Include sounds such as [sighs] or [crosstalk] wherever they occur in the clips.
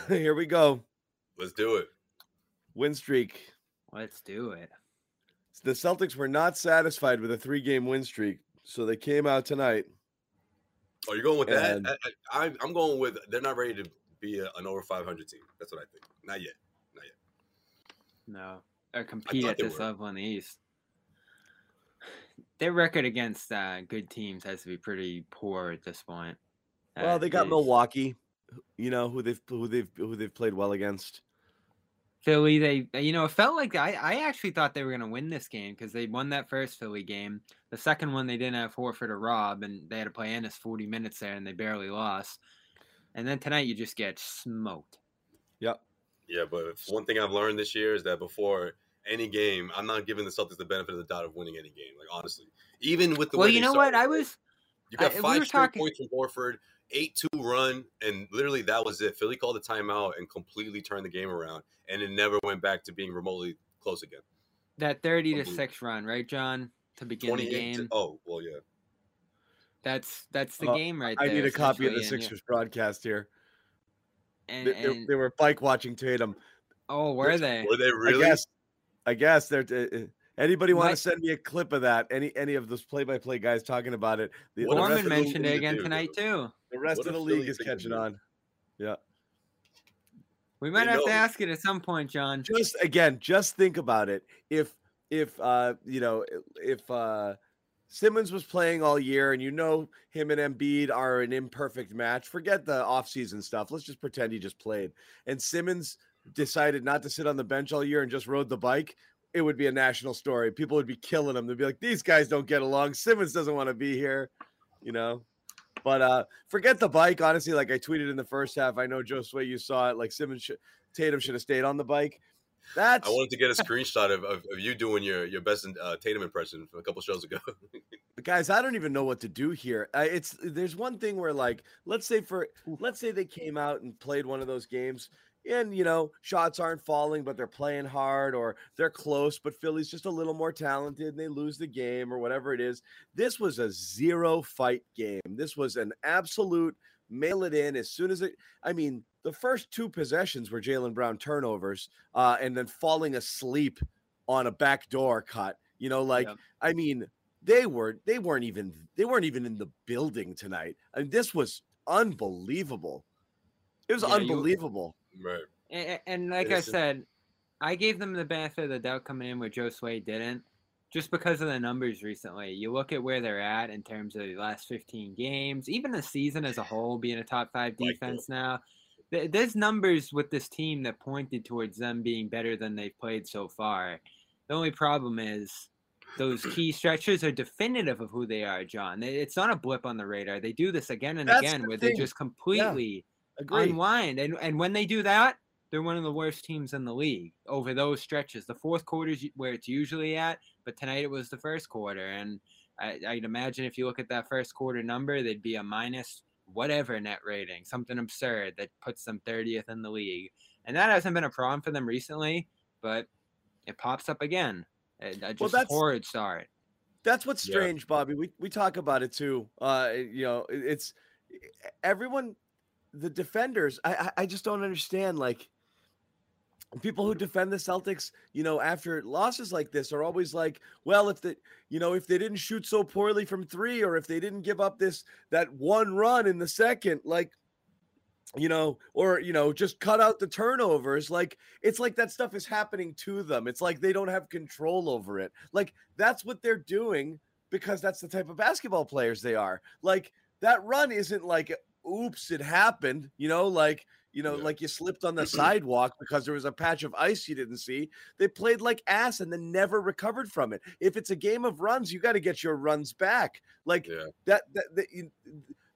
[laughs] here we go. Let's do it. Win streak. Let's do it. The Celtics were not satisfied with a three-game win streak, so they came out tonight. Oh, you're going with And- that? I, I, I'm going with they're not ready to be a, an over 500 team. That's what I think. Not yet. Not yet. No, or compete at they this were. level in the East. Their record against uh, good teams has to be pretty poor at this point. Well, Uh, they got is Milwaukee, you know who they've who they've who they've played well against. Philly. They, you know, it felt like I, I actually thought they were going to win this game because they won that first Philly game. The second one they didn't have Horford or Rob, and they had to play Ennis 40 minutes there, and they barely lost. And then tonight you just get smoked. Yep. Yeah, but one thing I've learned this year is that before any game, I'm not giving the Celtics the benefit of the doubt of winning any game. Like honestly, even with the well, you they know what? I was You got I- five were straight talking- points from Horford, eight two run, and literally that was it. Philly called a timeout and completely turned the game around, and it never went back to being remotely close again. that 30 to 6 run, right, John? To begin the game. to, oh well, yeah. That's that's the Uh, game right there. I there. need a copy of the essentially, and Sixers broadcast here. And, They, they- and- they were bike watching Tatum. oh, were they? Were they really? I guess. I guess they're. Uh, uh, anybody want My- to send me a clip of that? Any any of those play-by-play guys talking about it? The, the Norman the, mentioned it again do, tonight too. the rest What of the league is catching on. Yeah. We might They have to ask it at some point, John. just again just think about it if if uh you know if uh Simmons was playing all year and you know him and Embiid are an imperfect match forget the offseason stuff let's just pretend he just played and Simmons decided not to sit on the bench all year and just rode the bike it would be a national story. People would be killing him they'd be like these guys don't get along. Simmons doesn't want to be here you know? But uh forget the bike. Honestly like I tweeted in the first half. I know Joe Sway you saw it. Like Simmons should Tatum should have stayed on the bike. That's I wanted to get a screenshot of, of, of you doing your your best uh, Tatum impression from a couple shows ago. [laughs] guys i don't even know what to do here. Uh, it's there's one thing where like let's say for let's say they came out and played one of those games and you know shots aren't falling but they're playing hard or they're close but philly's just a little more talented and they lose the game or whatever it is this was a zero fight game this was an absolute mail it in as soon as it i mean the first two possessions were jaylen brown turnovers uh, and then falling asleep on a backdoor cut you know like Yep. i mean they were they weren't even they weren't even in the building tonight. and this was unbelievable. It was Yeah, you- unbelievable. Right. And, and like I said, I gave them the benefit of the doubt coming in where Joe Sway didn't, just because of the numbers recently. You look at where they're at in terms of the last 15 games, even the season as a whole being a top five Like defense now. Th- There's numbers with this team that pointed towards them being better than they've played so far. The only problem is those key stretches are definitive of who they are, John. It's not a blip on the radar. They do this again and That's again where thing. they just completely Agree. unwind. And and when they do that, they're one of the worst teams in the league over those stretches. The fourth quarter is where it's usually at, but tonight it was the first quarter. And I, I'd imagine if you look at that first quarter number, they'd be a minus whatever net rating, something absurd that puts them 30th in the league. And that hasn't been a problem for them recently, but it pops up again. A, just that's- horrid start. That's what's Yeah. strange, Bobby. We we talk about it too. Uh, you know, it- it's everyone, the defenders. I I, just don't understand. Like, people who defend the Celtics, you know, after losses like this are always like, well, if the, you know, if they didn't shoot so poorly from three, or if they didn't give up this that one run in the second, like, you know, or you know, just cut out the turnovers. Like it's like that stuff is happening to them. It's like they don't have control over it. Like that's what they're doing because that's the type of basketball players they are. Like that run isn't like, oops, it happened. You know, like you know, Yeah. like you slipped on the [clears throat] sidewalk because there was a patch of ice you didn't see. They played like ass and then never recovered from it. If it's a game of runs, you got to get your runs back. Like Yeah. that, that, that you,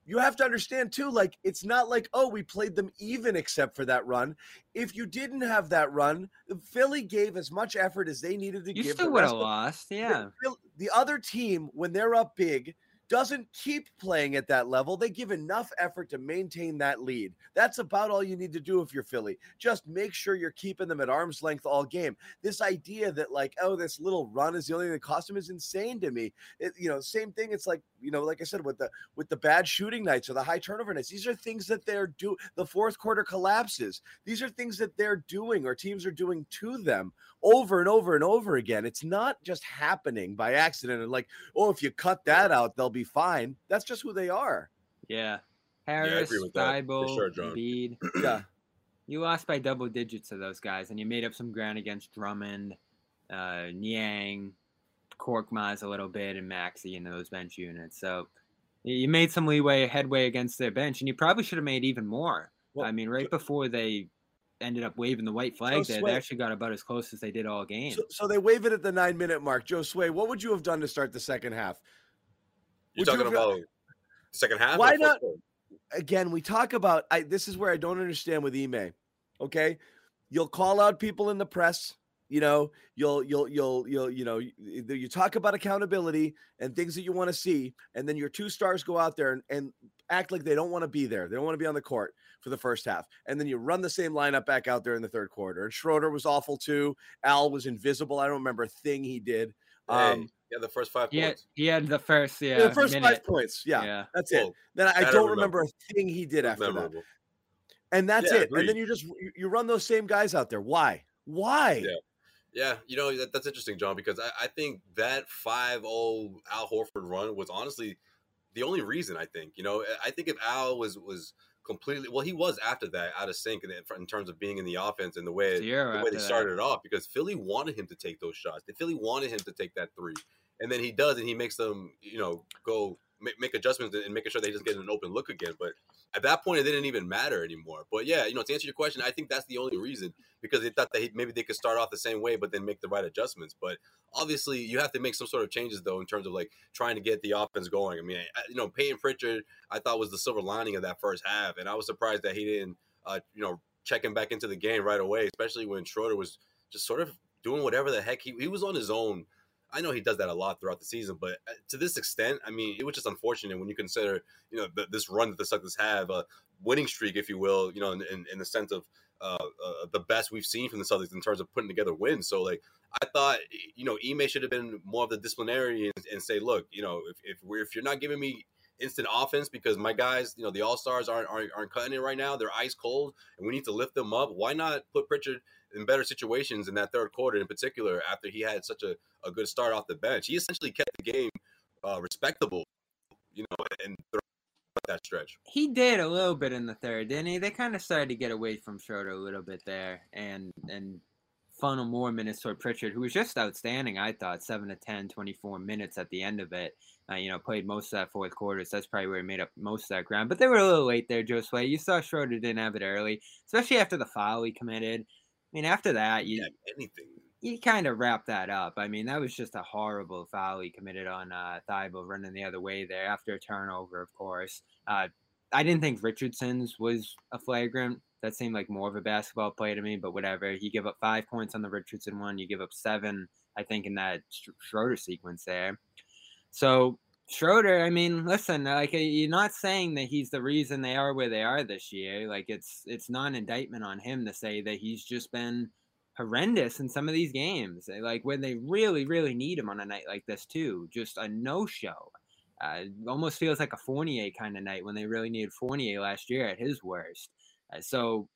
you have to understand too. Like it's not like oh we played them even except for that run. If you didn't have that run, Philly gave as much effort as they needed to You give. still would have lost. Yeah. Phil- the other team when they're up big doesn't keep playing at that level. They give enough effort to maintain that lead. That's about all you need to do if you're Philly. Just make sure you're keeping them at arm's length all game. This idea that like, oh, this little run is the only thing that cost them is insane to me. It, you know, same thing. It's like, you know, like I said, with the with the bad shooting nights or the high turnover nights. These are things that they're do the fourth quarter collapses. These are things that they're doing or teams are doing to them over and over and over again. It's not just happening by accident and like, oh, if you cut that out, they'll be fine. That's just who they are. Yeah. I Harris, agree with Thybulle, sure, John. Embiid. [clears throat] Yeah. You lost by double digits to those guys, and you made up some ground against Drummond, uh, Niang, Korkmaz a little bit, and Maxi in those bench units. So you made some leeway, headway against their bench, and you probably should have made even more. Well, I mean, right before they ended up waving the white flag there, Sway- they actually got about as close as they did all game. So, so they wave it at the nine minute mark. Joe Sway, what would you have done to start the second half? You're Would you talking have- about the second half? Why not- quarter? Again, we talk about I this is where I don't understand with Ime. Okay. You'll call out people in the press, you know, you'll you'll you'll you'll you know, you, you talk about accountability and things that you want to see, and then your two stars go out there and, and act like they don't want to be there. They don't want to be on the court for the first half. And then you run the same lineup back out there in the third quarter. And Schroeder was awful too. Al was invisible. I don't remember a thing he did. Um hey, yeah, the first five he, had, points. he had the first, yeah, the first minute. five points. Yeah, yeah. that's it. Then I that I don't remember. remember a thing he did it was after that. And that's Yeah, it. And then you just you- you run those same guys out there. Why? Why? Yeah. Yeah, you know that, that's interesting, John, because I, I think that 5-0 Al Horford run was honestly the only reason. I think you know I think if Al was was completely well, he was after that out of sync in, in terms of being in the offense and the way Zero the way they that. started it off because Philly wanted him to take those shots. The Philly wanted him to take that three, and then he does, and he makes them you know go make, adjustments and making sure they just get an open look again. But at that point, it didn't even matter anymore. But yeah, you know, to answer your question, I think that's the only reason because they thought that maybe they could start off the same way, but then make the right adjustments. But obviously, you have to make some sort of changes though in terms of like trying to get the offense going. I mean, I, you know, Peyton Pritchard, I thought was the silver lining of that first half, and I was surprised that he didn't, uh, you know, check him back into the game right away, especially when Schroeder was just sort of doing whatever the heck he he was on his own. I know he does that a lot throughout the season, but uh, to this extent, I mean, it was just unfortunate when you consider, you know, th- this run that the Celtics have, a winning streak, if you will, you know, in, in, in the sense of uh, uh, the best we've seen from the Celtics in terms of putting together wins. So, like, I thought, you know, Ime should have been more of the disciplinary and, and say, look, you know, if if, we're, if you're not giving me instant offense because my guys, you know, the all stars aren't, aren't aren't cutting it right now, they're ice cold, and we need to lift them up. Why not put Pritchard in better situations in that third quarter, in particular, after he had such a, a good start off the bench? He essentially kept the game uh, respectable, you know, and that stretch. He did a little bit in the third, didn't he? They kind of started to get away from Schroeder a little bit there, and and funnel more minutes toward Pritchard, who was just outstanding. I thought seven to 10, 24 minutes at the end of it. Uh, you know, played most of that fourth quarter, so that's probably where he made up most of that ground. But they were a little late there, Joe Sway. You saw Schroeder didn't have it early, especially after the foul he committed. I mean, after that, you Yeah, anything. you kind of wrap that up. I mean, that was just a horrible foul he committed on uh, Thybulle running the other way there after a turnover, of course. Uh, I didn't think Richardson's was a flagrant. That seemed like more of a basketball play to me, but whatever. You give up five points on the Richardson one. You give up seven, I think, in that Schroeder sequence there. So Schroeder, I mean, listen, like uh, you're not saying that he's the reason they are where they are this year. Like it's it's not an indictment on him to say that he's just been horrendous in some of these games. eh, Like when they really, really need him on a night like this too, just a no show. Uh, almost feels like a Fournier kind of night when they really needed Fournier last year at his worst. Uh, so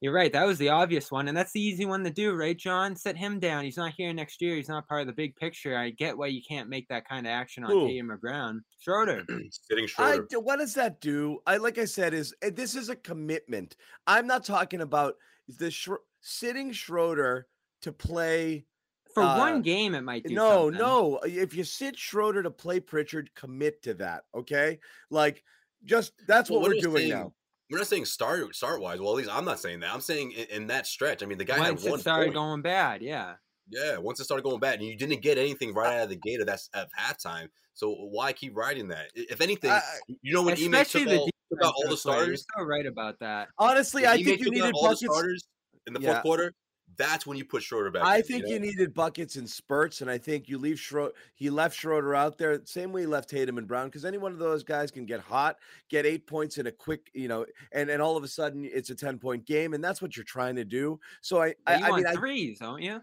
You're right. That was the obvious one, and that's the easy one to do, right, John? Sit him down. He's not here next year. He's not part of the big picture. I get why you can't make that kind of action on Who? Tatum or Brown. Schroeder. [clears throat] Sitting Schroeder. d- what does that do? I like I said is eh, this is a commitment. I'm not talking about the Schro- sitting Schroeder to play. For Uh, one game, it might do No, something. no. If you sit Schroeder to play Pritchard, commit to that. Okay, like just that's Well, what we're doing saying- now. We're not saying start start wise. Well, at least I'm not saying that. I'm saying in, in that stretch. I mean, the guy Once had it one started point. going bad, yeah. Yeah, once it started going bad, and you didn't get anything right out of the gate of that at halftime. So why keep riding that? If anything, I- you know when Ime Especially took, the all, took out all the though, Clay, You're starters, so right about that. Honestly, when I Ime think you took out needed all the starters in the fourth quarter. That's when you put Schroeder back. I in, think you, you, needed buckets in spurts, and I think you leave Schroeder. He left Schroeder out there, same way he left Tatum and Brown, because any one of those guys can get hot, get eight points in a quick, you know, and and all of a sudden it's a ten point game, and that's what you're trying to do. So I, But I, you I want mean, I, don't you?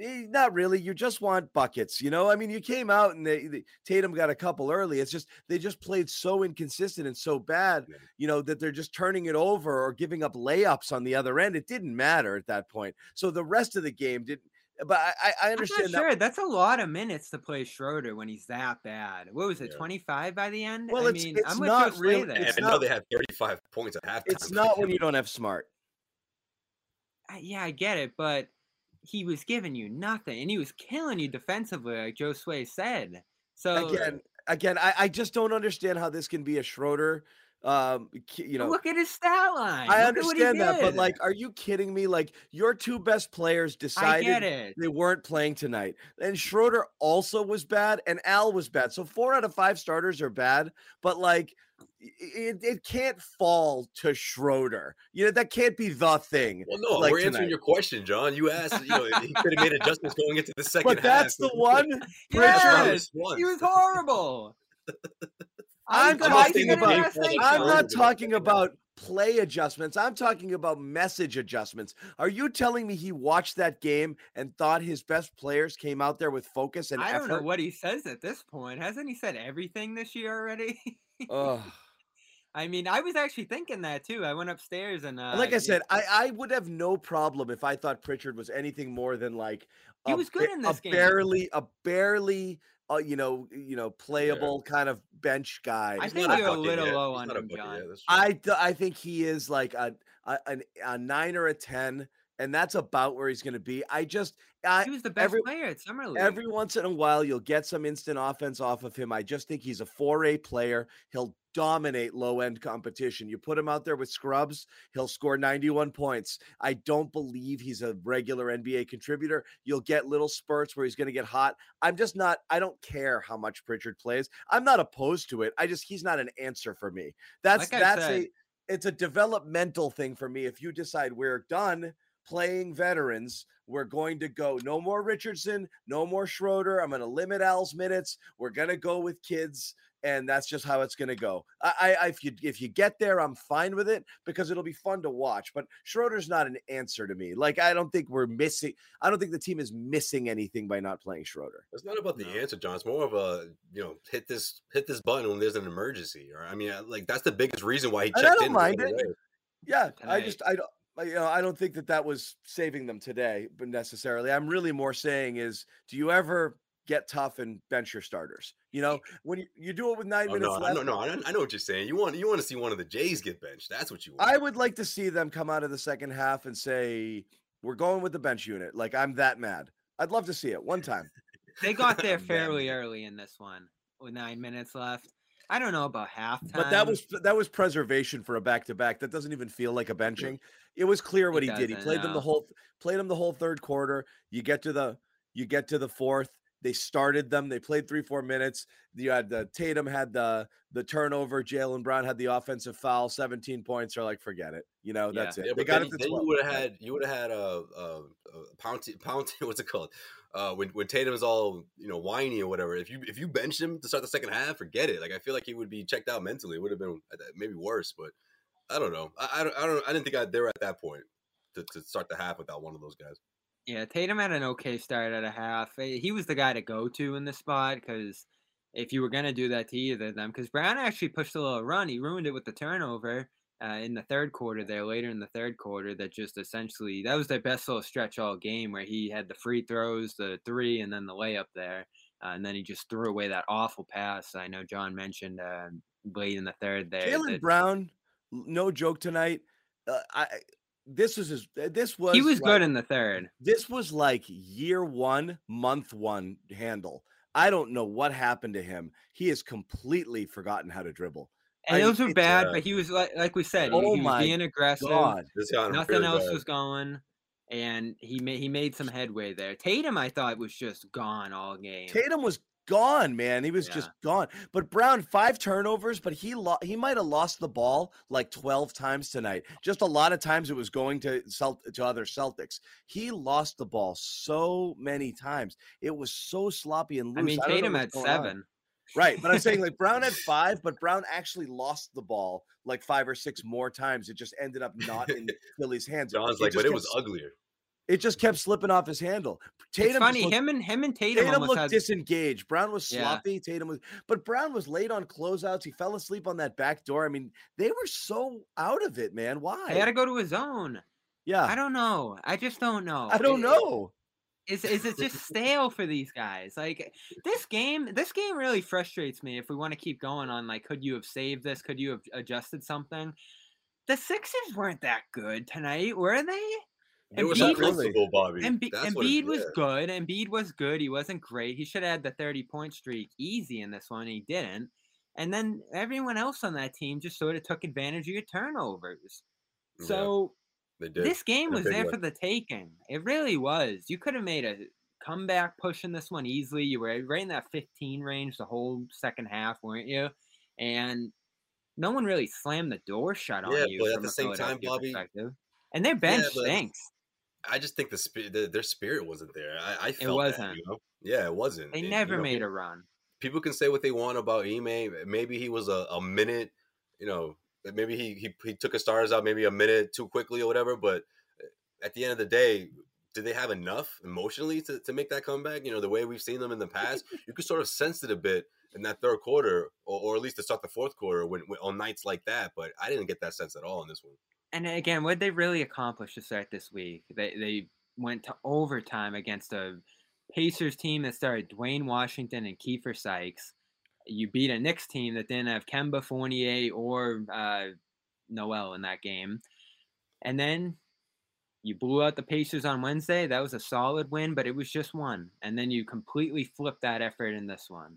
Eh, Not really. You just want buckets, you know. I mean, you came out and they, they- Tatum got a couple early. It's just they just played so inconsistent and so bad, Yeah. you know, that they're just turning it over or giving up layups on the other end. It didn't matter at that point. So the rest of the game didn't. But I, I- I I'm understand not that. sure. That's a lot of minutes to play Schroeder when he's that bad. What was it, Yeah. 25 by the end? Well, I it's- mean, it's I'm not Joe real- Slay And there. it's I know not- they had 35 points at halftime. It's not when you don't have smart. I- yeah, I get it, but he was giving you nothing, and he was killing you defensively, like Joe Sway said. So Again, again, I, I just don't understand how this can be a Schroeder. Um, you know, look at his stat line. I Look understand that, but like, are you kidding me? Like, your two best players decided they weren't playing tonight. And Schroeder also was bad, and Al was bad. So four out of five starters are bad, but like it, it can't fall to Schroeder. You know, that can't be the thing. Well, no, like we're answering your question, John. You asked, you know, he could have made adjustments going into the second But that's half. the [laughs] one. Yes, Pritchard he was horrible. [laughs] I'm gonna talking about- I'm not talking about play adjustments. I'm talking about message adjustments. Are you telling me he watched that game and thought his best players came out there with focus and I don't know what he says at this point. Hasn't he said everything this year already? [laughs] Ugh. I mean, I was actually thinking that too. I went upstairs and uh, like I said, I, I would have no problem if I thought Pritchard was anything more than like He a was good in a this game. barely a barely uh, you know you know playable kind of bench guy. I think you're a bucket little yet. low He's on him, John. I I think he is like a a, a nine or a ten, and that's about where he's going to be. I just I he was the best every- player at summer league. every once in a while you'll get some instant offense off of him. I just think he's a 4A player. He'll dominate low end competition. You put him out there with scrubs, he'll score 91 points. I don't believe he's a regular NBA contributor. You'll get little spurts where he's going to get hot. I'm just not, I don't care how much Pritchard plays. I'm not opposed to it. I just, he's not an answer for me. That's like that's said- a, it's a developmental thing for me. If you decide we're done playing veterans, we're going to go no more Richardson, no more Schroeder. I'm going to limit Al's minutes. We're going to go with kids, and that's just how it's going to go. I, I, if you if you get there, I'm fine with it because it'll be fun to watch. But Schroeder's not an answer to me. Like I don't think we're missing. I don't think the team is missing anything by not playing Schroeder. It's not about the answer, John. It's more of a you know hit this hit this button when there's an emergency. Or I mean, like that's the biggest reason why he And I checked don't in. mind it. away. Yeah, I Tonight. just I don't. I- You know, I don't think that that was saving them today, but necessarily. I'm really more saying is, do you ever get tough and bench your starters? You know, when you, you do it with nine Oh, minutes no, I left. know, no, I know- I know what you're saying. You want you want to see one of the Jays get benched. That's what you want. I would like to see them come out of the second half and say, "We're going with the bench unit." Like I'm that mad. I'd love to see it one time. They got there [laughs] fairly early in this one with nine minutes left. I don't know about halftime. But that was that was preservation for a back to back. That doesn't even feel like a benching. It was clear what It he did. He played them the whole played them the whole third quarter. You get to the you get to the fourth. They started them. They played three four minutes. You had the Tatum had the the turnover. Jaylen Brown had the offensive foul. Seventeen points. Are like forget it. You know Yeah. that's it. Yeah, they got then, it. To then 12. you would have had you would have had a, a, a pound pound [laughs] what's it called uh, when when is all you know whiny or whatever. If you if you bench him to start the second half, forget it. Like I feel like he would be checked out mentally. It would have been uh, maybe worse, but I don't know. I, I don't I don't I didn't think I, they were at that point to, to start the half without one of those guys. Yeah, Tatum had an okay start at a half. He was the guy to go to in the spot because if you were gonna do that to either of them, because Brown actually pushed a little run, he ruined it with the turnover. uh, in the third quarter there, later in the third quarter, that just essentially that was their best little stretch all game where he had the free throws, the three, and then the layup there, uh, and then he just threw away that awful pass. I know John mentioned uh, late in the third there. Jaylen Brown, l- no joke tonight. Uh, I this was his. This was he was like- good in the third. This was like year one, month one handle. I don't know what happened to him. He has completely forgotten how to dribble. And I- those were bad, uh, but he was like like we said, Oh he was my being aggressive. God, Nothing else bad. was going, and he made he made some headway there. Tatum, I thought was just gone all game. Tatum was gone, man. He was just gone. But Brown, five turnovers, but he lo- he might have lost the ball like twelve times tonight. Just a lot of times it was going to Celt- to other Celtics. He lost the ball so many times. It was so sloppy and loose. I mean, Tatum what's had going on. seven. Right, but I'm [laughs] saying like Brown had five, but Brown actually lost the ball like five or six more times. It just ended up not in Philly's hands. John's like, but it was uglier. It just kept slipping off his handle. Tatum it's funny, looked- him and him and Tatum, Tatum looked had disengaged. Brown was Yeah. sloppy. Tatum was, but Brown was late on closeouts. He fell asleep on that back door. I mean, they were so out of it, man. Why? They had to go to his own. yeah, I don't know. I just don't know. I don't It- know. Is is it just stale for these guys? Like this game, this game really frustrates me. If we want to keep going on, like, could you have saved this? Could you have adjusted something? The Sixers weren't that good tonight, were they? They were Embiid was- Bobby. Embi- That's what it- Embiid was good. Embiid was good. He wasn't great. He should have had the 30 point streak easy in this one. He didn't. And then everyone else on that team just sort of took advantage of your turnovers. So this game was there way. for the taking. It really was. You could have made a comeback pushing this one easily. You were right in that 15 range the whole second half, weren't you? And no one really slammed the door shut on Yeah, you. but at the same time, Bobby- And their bench but- stinks. I just think the spirit, the, their spirit wasn't there. I, I felt that, wasn't. you know? Yeah, it wasn't. They And, you never know, made a run. people can say what they want about Ime. Maybe he was a, a minute, you know, maybe he, he he took his stars out maybe a minute too quickly or whatever. But eh, at the end of the day, did they have enough emotionally to, to make that comeback? You know, the way we've seen them in the past, [laughs] you could sort of sense it a bit in that third quarter, or, or at least to start the fourth quarter when, when on nights like that. But I didn't get that sense at all in this one. And again, what they really accomplished to start this week, they they went to overtime against a Pacers team that started Duane Washington and Keifer Sykes. You beat a Knicks team that didn't have Kemba Fournier or uh, Noel in that game, and then you blew out the Pacers on Wednesday. That was a solid win, but it was just one. And then you completely flipped that effort in this one.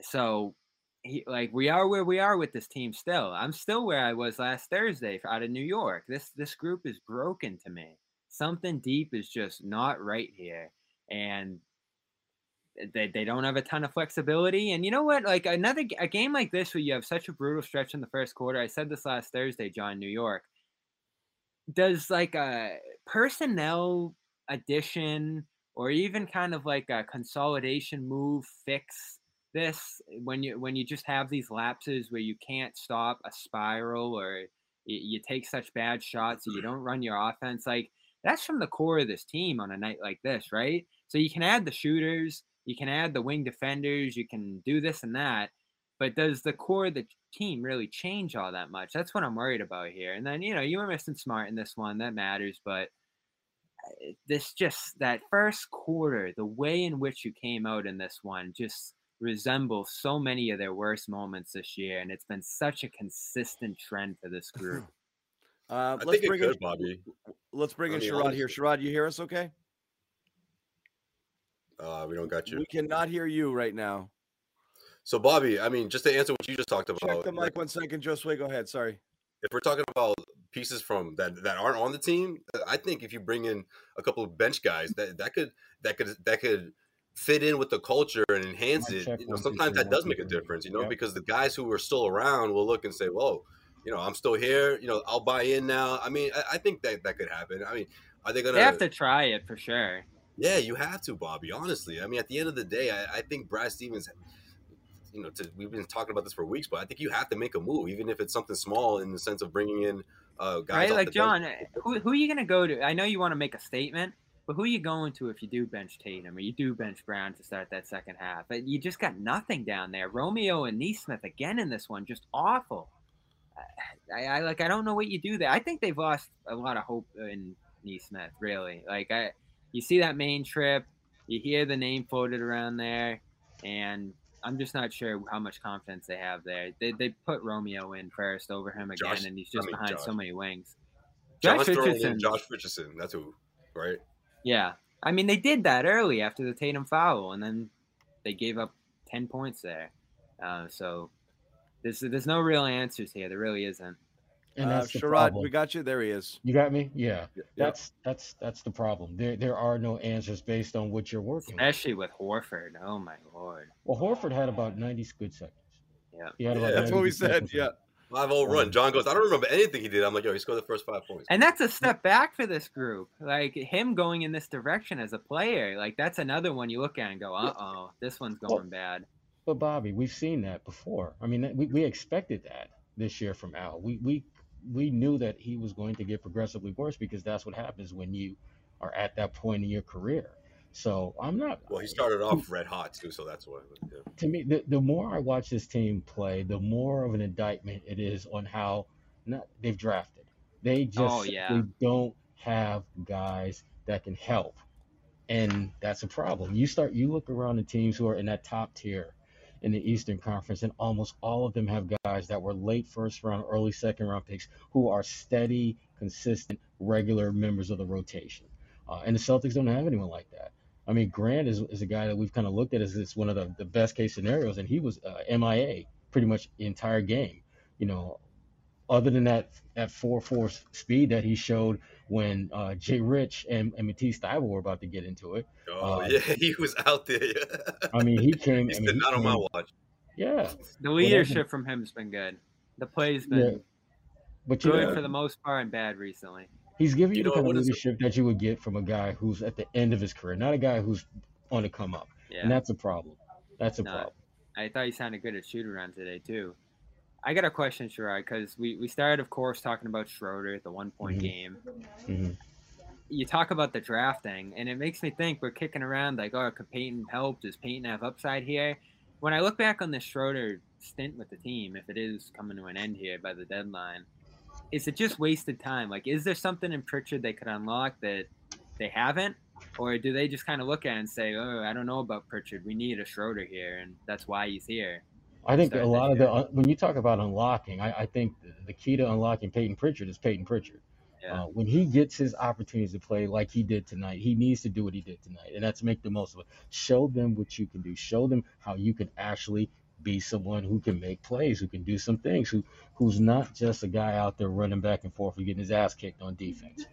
So he, like we are where we are with this team still. I'm still where I was last Thursday out of New York. This this group is broken to me. Something deep is just not right here, and they, they don't have a ton of flexibility. And you know what? Like another a game like this where you have such a brutal stretch in the first quarter. I said this last Thursday, John, New York. Does like a personnel addition or even kind of like a consolidation move fix this when you when you just have these lapses where you can't stop a spiral or you, take such bad shots and you don't run your offense like that's from the core of this team on a night like this right? So you can add the shooters you can add the wing defenders you can do this and that but does the core of the team really change all that much? That's what i'm worried about here. And then you know you were missing smart in this one that matters but uh, this just that first quarter the way in which you came out in this one just resembles so many of their worst moments this year, and it's been such a consistent trend for this [laughs] group. Uh, I let's think it bring in, could, Bobby. let's bring I in mean, Sherrod here. honestly. Sherrod, you hear us? Okay. Uh, we don't got you. We cannot hear you right now. So, Bobby, I mean, just to answer what you just talked Check about, the like, mic one second, Josue. Go ahead. Sorry. if we're talking about pieces from that that aren't on the team, I think if you bring in a couple of bench guys, that that could that could that could fit in with the culture and enhance it. You know, sometimes that does make a difference. You know, Yep. because the guys who are still around will look and say, "Whoa, you know, I'm still here. You know, I'll buy in now." I mean, I, I think that that could happen. I mean, are they gonna? They have to try it for sure. Yeah, you have to, Bobby. Honestly, I mean, at the end of the day, I, I think Brad Stevens. You know, to, we've been talking about this for weeks, but I think you have to make a move, even if it's something small, in the sense of bringing in uh, guys. Right? Like the bench. John, who who are you gonna go to? I know you want to make a statement, but who are you going to if you do bench Tatum or you do bench Brown to start that second half? But you just got nothing down there. Romeo and Nesmith again in this one, just awful. Uh, I, I like I don't know what you do there. I think they've lost a lot of hope in Nesmith. Really, like I, you see that main trip, you hear the name floated around there, and I'm just not sure how much confidence they have there. They they put Romeo in first over him again, Josh- and he's I just mean, behind Josh. so many wings. John's throwing in Richardson- Josh Richardson. That's who, right? Yeah, I mean they did that early after the Tatum foul, and then they gave up ten points there. Uh, so there's there's no real answers here. There really isn't. And Uh, that's the Sherrod, problem. we got you. There he is. You got me? Yeah. Yep. That's that's that's the problem. There there are no answers based on what you're working. Especially with Horford. Oh my lord. Well, Horford had about 90 good seconds. Yeah. He had Yeah, That's what we said. seconds. Yeah. Five zero run. John goes. I don't remember anything he did. I'm like, yo, he scored the first five points. And that's a step back for this group. Like him going in this direction as a player, like that's another one you look at and go, uh oh, this one's going bad. But Bobby, we've seen that before. I mean, we, we expected that this year from Al. We we we knew that he was going to get progressively worse because that's what happens when you are at that point in your career. So I'm not. Well, he started off red hot too, so that's why. Yeah. to me, the, the more I watch this team play, the more of an indictment it is on how not they've drafted. They just Oh, yeah. simply don't have guys that can help, and that's a problem. You start you look around the teams who are in that top tier in the Eastern Conference, and almost all of them have guys that were late first round, early second round picks who are steady, consistent, regular members of the rotation. Uh, and the Celtics don't have anyone like that. I mean, Grant is, is a guy that we've kind of looked at as it's one of the, the best case scenarios, and he was uh, MIA pretty much the entire game. You know, other than that that four four speed that he showed when uh, Jay Rich and, and Matisse Thybulle were about to get into it. Oh Uh, yeah, [laughs] he was out there. I mean, he came. He I mean, said, he not on my watch. Yeah, The leadership from him has been good. The play's been Yeah. but good know, for the most part and bad recently. He's giving you, You the kind of what is it? leadership that you would get from a guy who's at the end of his career, not a guy who's on the come up, Yeah. and that's a problem. That's a No, problem. I thought you sounded good at shoot around today too. I got a question, Sherrod, because we, we started, of course, talking about Schroeder, at the one point Mhm. game. Mhm. You talk about the drafting, and it makes me think we're kicking around like, oh, could Peyton help? Does Peyton have upside here? When I look back on the Schroeder stint with the team, if it is coming to an end here by the deadline, is it just wasted time? Like, is there something in Pritchard they could unlock that they haven't? Or do they just kind of look at it and say, oh, I don't know about Pritchard. We need a Schroeder here, and that's why he's here? I think a lot of the uh, when you talk about unlocking, I, I think the, the key to unlocking Peyton Pritchard is Peyton Pritchard. Yeah. Uh, when he gets his opportunities to play like he did tonight, he needs to do what he did tonight, and that's make the most of it. Show them what you can do. Show them how you can actually be someone who can make plays, who can do some things, who who's not just a guy out there running back and forth and getting his ass kicked on defense.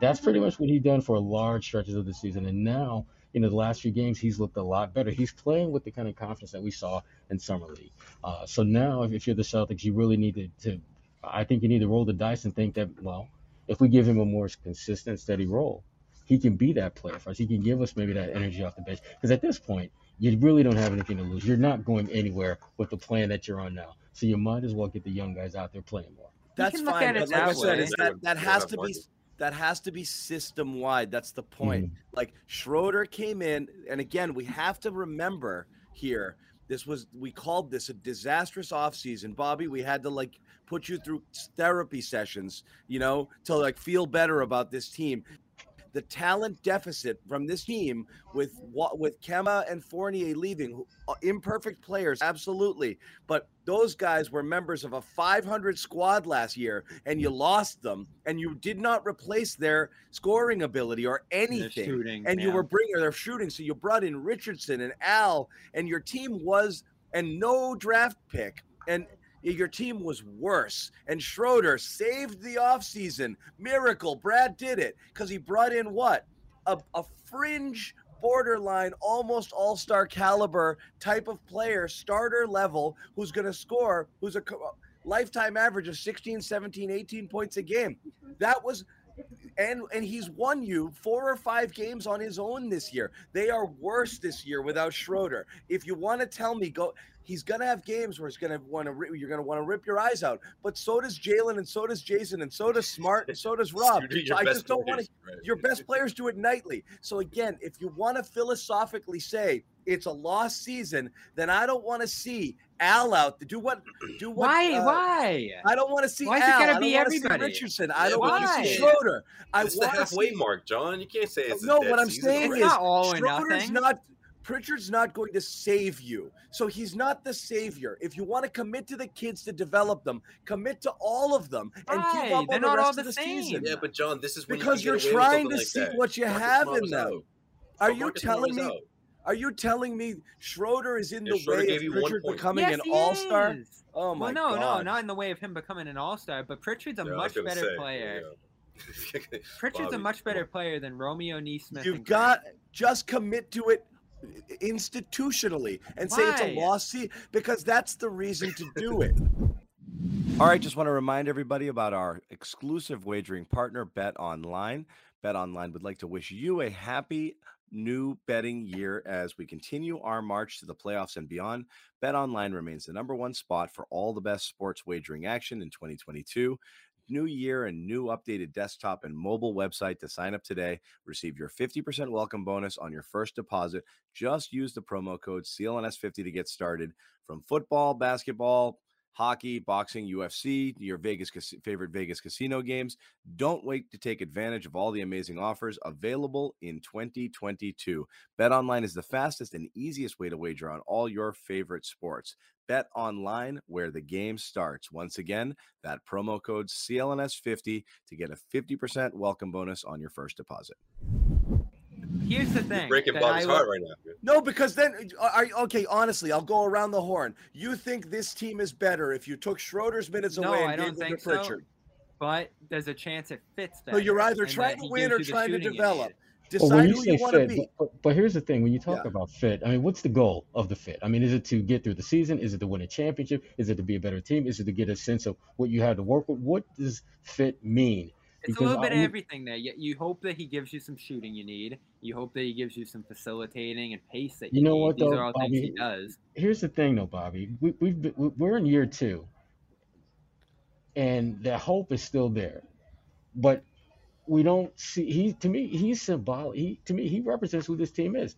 That's pretty much what he's done for large stretches of the season, and now know the last few games he's looked a lot better. He's playing with the kind of confidence that we saw in summer league. Uh, so now, if, if you're the Celtics, you really need to, to, I think you need to roll the dice and think that, well, if we give him a more consistent, steady role, he can be that player for us. He can give us maybe that energy off the bench. Because at this point, you really don't have anything to lose. You're not going anywhere with the plan that you're on now. So you might as well get the young guys out there playing more. That's can look fine. at it But like I that said, way. is that that has to be that has to be system wide. That's the mm-hmm. point. Like Schroeder came in, and again, we have to remember here. This was we called this a disastrous offseason. Bobby, we had to like put you through therapy sessions, you know, to like feel better about this team. The talent deficit from this team with with Kemba and Fournier leaving, uh, imperfect players, absolutely, but those guys were members of a 500 squad last year, and you lost them, and you did not replace their scoring ability or anything. shooting, and you were bringing their shooting. So you brought in Richardson and Al, and your team was and no draft pick, and your team was worse. And Schroeder saved the offseason. Miracle. Brad did it because he brought in what? A, a fringe borderline almost all-star caliber type of player starter level who's going to score who's a lifetime average of 16 17 18 points a game that was and and he's won you four or five games on his own this year. They are worse this year without Schroeder. If you want to tell me, go. He's gonna have games where he's gonna want to you're gonna want to rip your eyes out. But so does Jaylen, and so does Jason, and so does Smart, and so does [laughs] Rob. Your So I best just don't want to. players, right. Your best players do it nightly. So again, if you want to philosophically say it's a lost season, then I don't want to see Al out to do what do what. Why? uh, why? I don't want to see Why is it Al. gotta be wanna everybody? Richardson. I don't but want to see Schroeder. I It's the want to halfway see. mark, John. You can't say it's a No, dead what I'm season saying already. is not all or Schroeder's nothing. not. Pritchard's not going to save you. So he's not the savior. If you want to commit to the kids to develop them, commit to all of them and Why? keep up They're on the rest all of the the same. season. Yeah, but John, this is when Because you you're can get away with trying to like see that. what you Marcus have Smart in them. out. Are So you Marcus telling me? out. Are you telling me Schroeder is in Yeah, the Schroeder way of Pritchard becoming yes, an all star? Oh my god. well, no, god! no, not in the way of him becoming an all star, but Pritchard's a Yeah, much better say, player. yeah. [laughs] Pritchard's a much better player than Romeo Nesmith. You've got just commit to it institutionally and say it's a Why? lost season because that's the reason to do it. All right, just want to remind everybody about our exclusive wagering partner, Bet Online. Bet Online would like to wish you a happy new betting year as we continue our march to the playoffs and beyond. Bet Online remains the number one spot for all the best sports wagering action in 2022. New year and new updated desktop and mobile website to sign up today. Receive your 50% welcome bonus on your first deposit. Just use the promo code CLNS50 to get started. From football, basketball, hockey, boxing, UFC, your Vegas favorite Vegas casino games. Don't wait to take advantage of all the amazing offers available in 2022. Bet online is the fastest and easiest way to wager on all your favorite sports. Bet online where the game starts. Once again, that promo code CLNS50 to get a 50% welcome bonus on your first deposit. Here's the You're thing. breaking that Bobby's I heart right now. dude. No, because then, uh, uh, are, okay, honestly, I'll go around the horn. You think this team is better if you took Schroeder's minutes No, away and I don't gave them think to so. Pritchard? But there's a chance it fits. So you're either trying to win or trying to shooting you develop. Need. Well, when you who say you want to fit, be. but, but, but here's the thing: when you talk Yeah. about fit, I mean, what's the goal of the fit? I mean, is it to get through the season? Is it to win a championship? Is it to be a better team? Is it to get a sense of what you have to work with? What does fit mean? It's Because a little I bit of everything there. You, you hope that he gives you some shooting you need. You hope that he gives you some facilitating and pace that you, You know need. what, These though, are all things he Bobby? does. Here's the thing, though, Bobby. We, we've been, we- we're in year two, and the hope is still there, but we don't see. He to me, he's symbolic. He to me, he represents who this team is.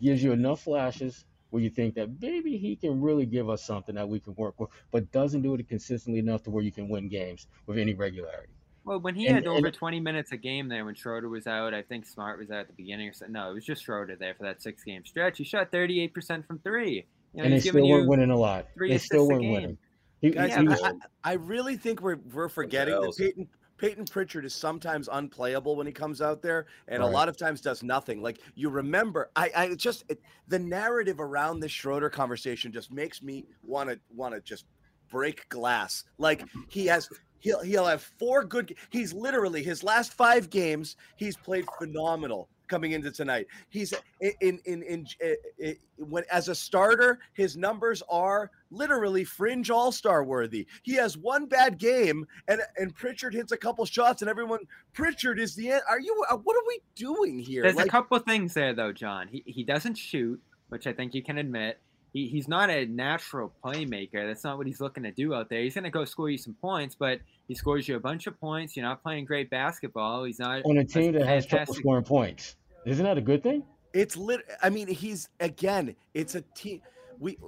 Gives you enough flashes where you think that maybe he can really give us something that we can work with, but doesn't do it consistently enough to where you can win games with any regularity. Well, when he And- had over and- 20 minutes a game there, when Schroeder was out, I think Smart was out at the beginning. Or so. No, it was just Schroeder there for that six game stretch. He shot 38% from three. You know, and they he's still weren't winning a lot. three They still weren't game. winning. He, Guys, he Yeah, was- I, I, I really think we're we're forgetting that? Peyton Peyton Pritchard is sometimes unplayable when he comes out there, and a lot of times does nothing. Like you remember, I I just it, the narrative around this Schroeder conversation just makes me want to want to just break glass. Like he has. He'll, he'll have four good. He's literally his last five games. He's played phenomenal coming into tonight. He's in in in, in, in when as a starter, his numbers are literally fringe all star worthy. He has one bad game, and and Pritchard hits a couple shots, and everyone Pritchard is the end. Are you? uh, What are we doing here? There's Like, a couple things there, though, John. He, he doesn't shoot, which I think you can admit. He, he's not a natural playmaker. That's not what he's looking to do out there. He's going to go score you some points, but he scores you a bunch of points. You're not playing great basketball. He's not on a team that has trouble scoring points. Isn't that a good thing? It's lit. I mean, he's again. It's a team. We. [sighs]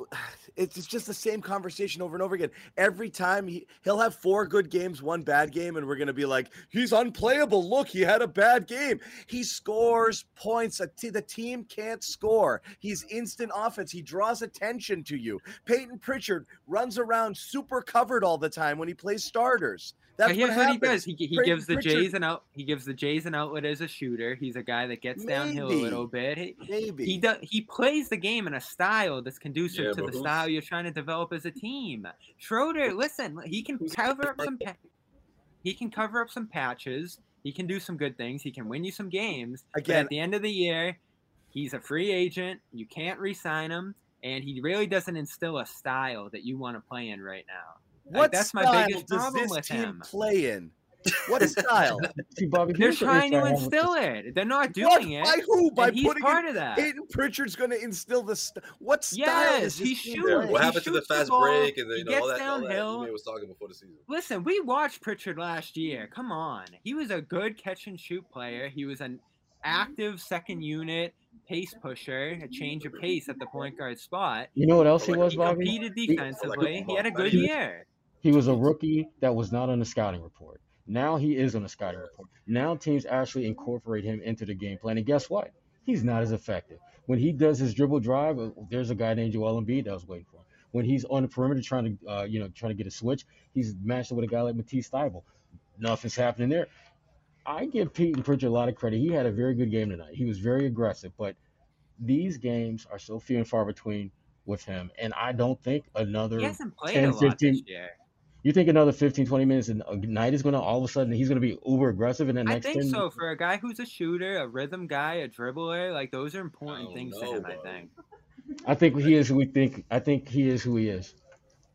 It's just the same conversation over and over again. Every time he he'll have four good games, one bad game, and we're gonna be like, he's unplayable. Look, he had a bad game. He scores points. The team can't score. He's instant offense. He draws attention to you. Peyton Pritchard runs around super covered all the time when he plays starters. That's But here's what, what, he does. He, he Peyton gives the Pritchard- Jays an out. He gives the Jays an outlet as a shooter. He's a guy that gets downhill a little bit. He, Maybe he does. He plays the game in a style that's conducive Yeah, to the style you're trying to develop as a team. Schroeder, listen, he can cover up some. Pa- he can cover up some patches. He can do some good things. He can win you some games. but Again- at the end of the year, he's a free agent. You can't re-sign him, and he really doesn't instill a style that you want to play in right now. Like, What that's my style biggest does problem this with team him. play in? What style? [laughs] See, Bobby, They're trying to I have with instill it. They're not What? doing it. By who? By and he's putting part in, of that. Peyton Pritchard's going to instill the st- what style Yes, is this he's. Yeah, what he happened to the shoots the fast break and the, you know all gets that, all that downhill. Ime was talking before the season? Listen, we watched Pritchard last year. Come on. He was a good catch and shoot player. He was an active second unit pace pusher, a change of pace at the point guard spot. You know what else he Like, was, He Bobby? competed He- defensively. He had a good year. He was a rookie that was not on the scouting report. Now he is on the scouting report. Now teams actually incorporate him into the game plan. And guess what? He's not as effective. When he does his dribble drive, uh, there's a guy named Joel Embiid that was waiting for him. When he's on the perimeter trying to, uh, you know, trying to get a switch, he's matched up with a guy like Matisse Thybulle. Nothing's happening there. I give Peyton Pritchard a lot of credit. He had a very good game tonight. He was very aggressive, but these games are so few and far between with him. And I don't think another He hasn't played 10, a lot 15 this year. You think another 15, 20 minutes and a night is going to all of a sudden he's going to be uber aggressive in the next? I think 10 so. For a guy who's a shooter, a rhythm guy, a dribbler, like those are important don't things to know, him. I think. I think he is who we think. I think he is who he is.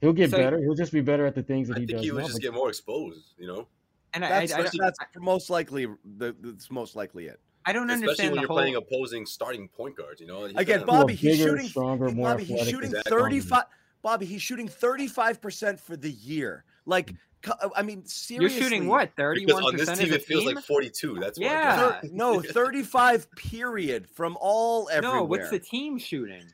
He'll get So- better. He'll just be better at the things that he does. I he think does. he would just get more exposed, you know. And That's, I, I, that's, don't- most likely the that's most likely it. I don't Especially understand when the you're whole. playing opposing starting point guards, you know. He's Again, Bobby, More he's bigger, shooting stronger, more Bobby, he's shooting exact- 35 Bobby, he's shooting 35% for the year. Like uh, I mean, seriously. You're shooting what? because Thirty-one on this team it feels team? like 42. That's why. Yeah. Thir- no, [laughs] 35 period from all everywhere. no, what's the team shooting?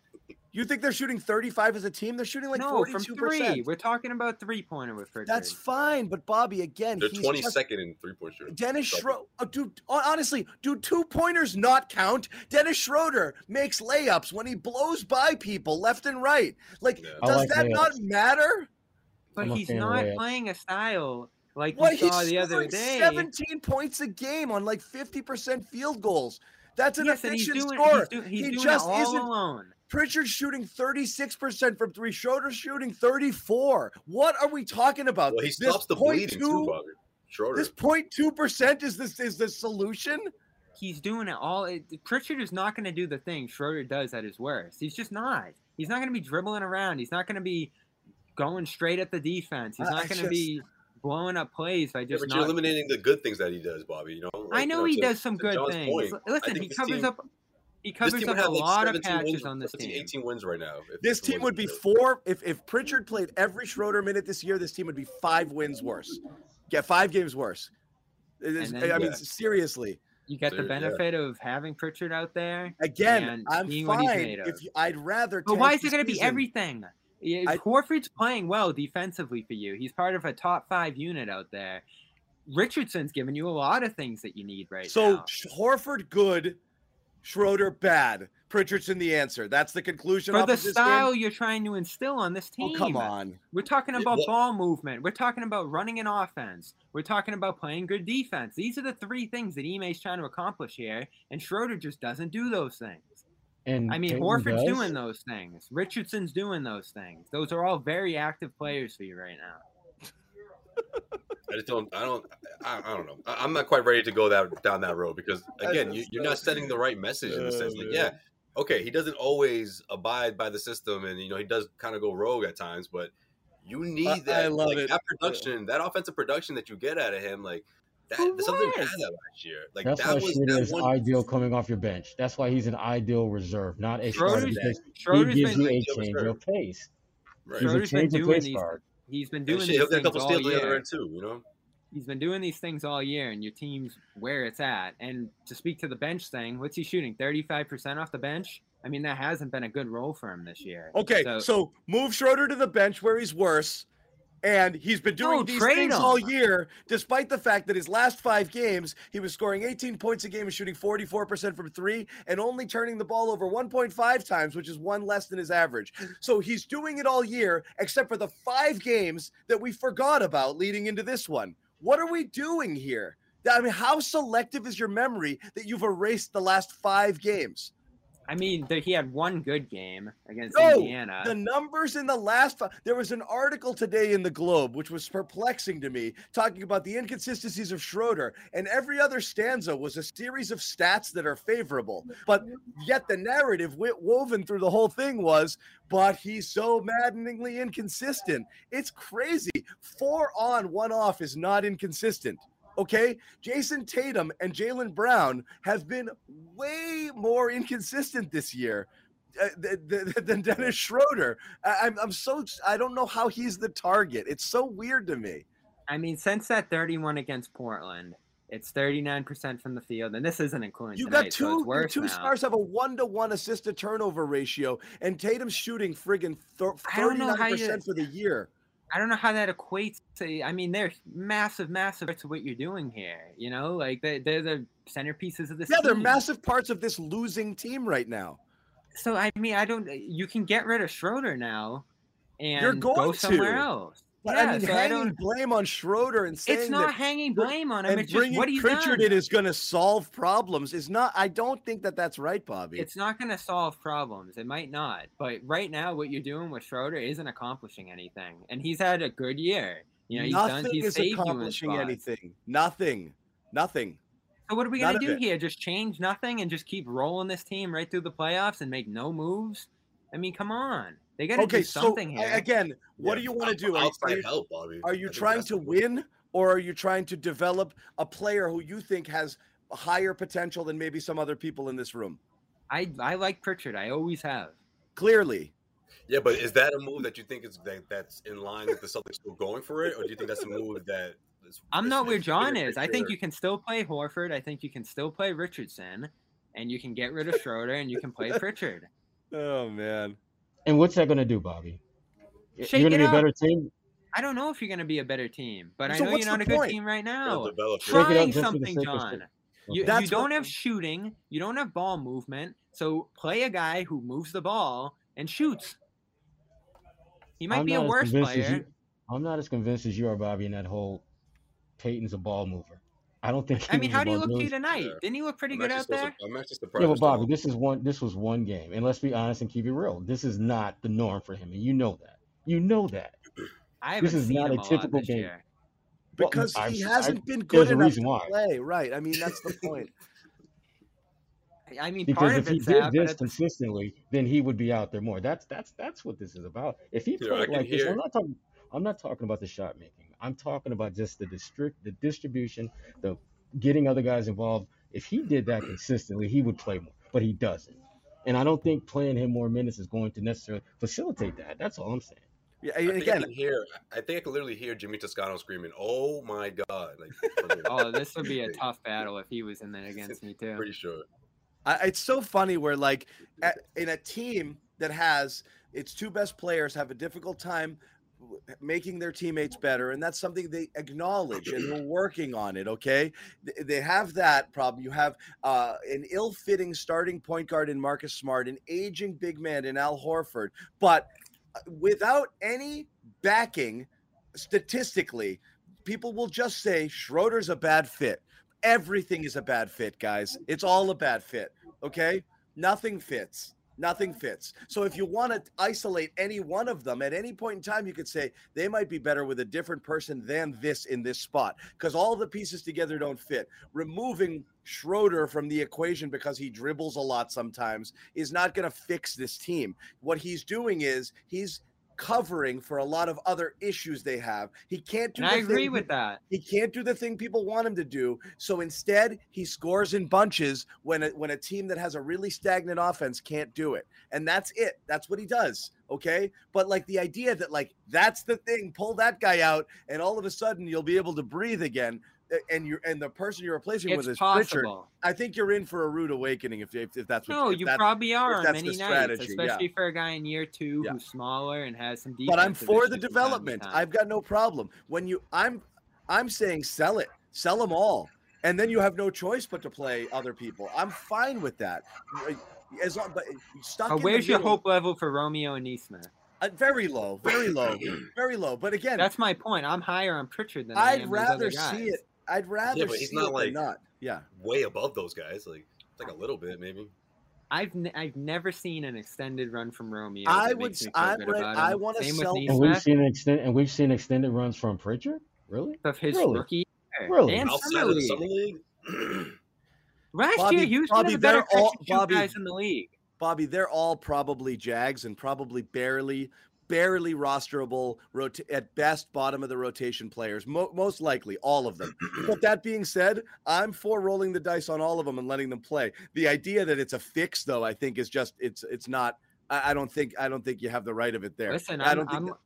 You think they're shooting 35 as a team? They're shooting like no, 42%. from three. We're talking about three-pointer with Pritchard. That's fine, but Bobby again, They're he's 22nd just in three point shooting. Dennis Schroeder, oh, uh, dude. Honestly, do two pointers not count? Dennis Schroeder makes layups when he blows by people left and right. Like, Yeah. Does like that not matter? but I'm he's not playing a style like What you he's saw the other day. 17 points a game on like 50% field goals. That's an yes, efficient doing, score. he's, do, he's he doing just it all isn't. alone. Pritchard's shooting 36% from three. Schroeder's shooting 34. What are we talking about? Well, he This stops the bleeding two- too, Bobby. Schroeder. This 0.2% is this is the solution? He's doing it all. It, Pritchard is not going to do the thing Schroeder does at his worst. He's just not. He's not going to be dribbling around. He's not going to be going straight at the defense. He's not going to be blowing up plays by Yeah, just but you're eliminating the good things that he does, Bobby. You know. Like, I you know he to- does some good John's things. point, Listen, he covers team- up. He This covers team up a like lot of 17 patches on this 17, team. 18 wins right now. if This team would be four. If, if Pritchard played every Schroeder minute this year, this team would be five wins worse. Get five games worse. It is- And then- I mean, Yeah. seriously. You get the Dude, yeah. benefit of having Pritchard out there. Again, I'm seeing what he's fine. made of. If you, I'd rather. But why is the it going to be everything? Yeah, I- Horford's playing well defensively for you. He's part of a top five unit out there. Richardson's giving you a lot of things that you need right So now. Sch- Horford good, Schroeder bad. Pritchardson the answer. That's the conclusion For the of style game. you're trying to instill on this oh, team. Oh, come on. We're talking Yeah, about well- ball movement. We're talking about running an offense. We're talking about playing good defense. These are the three things that Ime's trying to accomplish here, and Schroeder just doesn't do those things. And I mean, Peyton Horford's does. doing those things. Richardson's doing those things. Those are all very active players for you right now. [laughs] I just don't. I don't. I, I don't know. I, I'm not quite ready to go that down that road because [laughs] again, you, you're not sending the right message in the sense like, yeah, okay, he doesn't always abide by the system, and you know he does kind of go rogue at times, but you need that. I love like, it. That production, that offensive production that you get out of him, like that. For Something had that last year. Like That's that why was Schroeder that is one. ideal coming off your bench. That's why he's an ideal reserve, not a starter. Schroeder's- he gives you a change reserve. of pace. Right. He's a change of doing pace these. guard. He's been doing shit, these he'll get a things couple all steals the other year. end too. You know. He's been doing these things all year, and your team's where it's at. And to speak to the bench thing, what's he shooting? Thirty-five percent off the bench. I mean, that hasn't been a good role for him this year. Okay, So- so, move Schroeder to the bench where he's worse. And he's been doing these things all year, despite the fact that his last five games, he was scoring 18 points a game and shooting 44% from three, and only turning the ball over 1.5 times, which is one less than his average. So he's doing it all year, except for the five games that we forgot about leading into this one. What are we doing here? I mean, how selective is your memory that you've erased the last five games? I mean, th- he had one good game against No, Indiana. The numbers in the last five, there was an article today in the Globe, which was perplexing to me, talking about the inconsistencies of Schroeder, and every other stanza was a series of stats that are favorable. But yet the narrative woven through the whole thing was, but he's so maddeningly inconsistent. It's crazy. Four on, one off is not inconsistent. Okay, Jayson Tatum and Jaylen Brown have been way more inconsistent this year uh, th- th- [laughs] than Dennis Schroeder. I- I'm, I'm so I don't know how he's the target. It's so weird to me. I mean, since that 31 against Portland, it's 39% from the field, and this isn't including You tonight, got so two worse two now. stars have a one to one assist to turnover ratio, and Tatum's shooting friggin' I thirty don't know nine how you- percent for the year. I don't know how that equates to. I mean, they're massive, massive to what you're doing here. You know, like they, they're the centerpieces of this. Yeah, they're massive parts of this losing team right now. So I mean, I don't. You can get rid of Schroeder now, and going go somewhere to. else. But yeah, I mean, so hanging don't. blame on Schroeder and saying It's not that hanging blame on him. and It's just bringing what he's Pritchard done. in is going to solve problems is not. I don't think that that's right, Bobby. It's not going to solve problems. It might not, but right now, what you're doing with Schroeder isn't accomplishing anything, and he's had a good year. You know, he's Nothing done. He's is you accomplishing anything. Nothing. Nothing. So what are we gonna do here? Just change nothing and just keep rolling this team right through the playoffs and make no moves? I mean, come on. They got to Okay, do so something a- here. again, what Yeah, do you want to do? Are, you- are outside you, help, Bobby. are you think trying to win, or are you trying to develop a player who you think has higher potential than maybe some other people in this room? I I like Pritchard. I always have. Clearly, Yeah, but is that a move that you think is that that's in line with the Celtics still going for it, or do you think that's a move that? Is, I'm not where John bigger is. I think you can still play Horford. I think you can still play Richardson, and you can get rid of Schroeder and you can play [laughs] Pritchard. oh man, And what's that going to do, Bobby? Shake You're going to be a better team. I don't know if you're going to be a better team, but I know you're not a good point? team right now. develop it. Shake it up Trying just for the something, John. shit. You, you don't what- have shooting. You don't have ball movement. So play a guy who moves the ball and shoots. He might I'm be a worse player. you- I'm not as convinced as you are, Bobby, in that whole Peyton's a ball mover. I don't think. I mean, how do you look to you tonight? Yeah. Didn't he look pretty I'm good out there? sur- I'm actually surprised. Yeah, but they're Bobby, this is one. This was one game, and let's be honest and keep it real. This is not the norm for him, and you know that. You know that. [clears throat] I haven't This is seen not him a a typical this game. year. Because I- he I- hasn't been there's good a enough reason to why. play. Right. I mean, that's the point. [laughs] I mean, Because part if of he it's did this at consistently, then he would be out there more. That's that's that's what this is about. If he Yeah, I played can like this, hear- I'm not talking. I'm not talking about the shot making. I'm talking about just the district, the distribution, the getting other guys involved. If he did that consistently, he would play more, but he doesn't. And I don't think playing him more minutes is going to necessarily facilitate that. That's all I'm saying. Yeah, I and I again, can hear. I think I can literally hear Jimmy Toscano screaming, "Oh my god!" Like, [laughs] oh, this would be a tough battle if he was in there against me too. Pretty sure. I, it's so funny where like at, in a team that has its two best players have a difficult time w- making their teammates better and that's something they acknowledge and they're working on it okay they have that problem you have uh, an ill-fitting starting point guard in marcus smart an aging big man in al horford but uh, without any backing statistically people will just say schroeder's a bad fit everything is a bad fit, guys. It's all a bad fit. Okay. Nothing fits. Nothing fits. So if you want to isolate any one of them at any point in time, you could say they might be better with a different person than this in this spot because all the pieces together don't fit. Removing Schroeder from the equation because he dribbles a lot sometimes is not going to fix this team. What he's doing is he's covering for a lot of other issues they have. He can't do I agree with that. he can't do the thing people want him to do. So instead, he scores in bunches when a, when a team that has a really stagnant offense can't do it. And that's it. That's what he does. Okay. But like the idea that like that's the thing, pull that guy out, and all of a sudden you'll be able to breathe again. And you're and the person you're replacing It's with is Pritchard. I think you're in for a rude awakening if if, if that's what No, you probably are that's many the nights, strategy, yeah. especially for a guy in year two Yeah. who's smaller and has some. but I'm for the issues from time to development. I've got no problem. When you I'm I'm saying sell it. Sell them all. And then you have no choice but to play other people. I'm fine with that. As long but stuck the where's your hope level for Romeo and Nesmith? Uh, very low, very low, [clears throat] very low. But again, That's my point. I'm higher on Pritchard than I I'd am those other rather see it. I'd rather yeah, but he's see not it than like- not. Yeah. Way above those guys, like like a little bit maybe. I've n- I've never seen an extended run from Romeo. I would makes s- me feel I'm good re- about I wanna sell- with And we've Nesmith seen extend and we've seen extended runs from Pritchard. Really? of his Really? rookie year. Really? and Outside summer of the league. summer league, [clears throat] Last Bobby- year, he was one Bobby, of the better they're all- catch and shoot Bobby- guys in the league. Bobby, they're all probably Jags and probably barely, barely rosterable, rota- at best bottom of the rotation players. Mo- most likely, all of them. [clears throat] but that being said, I'm for rolling the dice on all of them and letting them play. The idea that it's a fix, though, I think is just it's it's not. I, I don't think I don't think you have the right of it there. Listen, I I'm, don't think I'm, that- I'm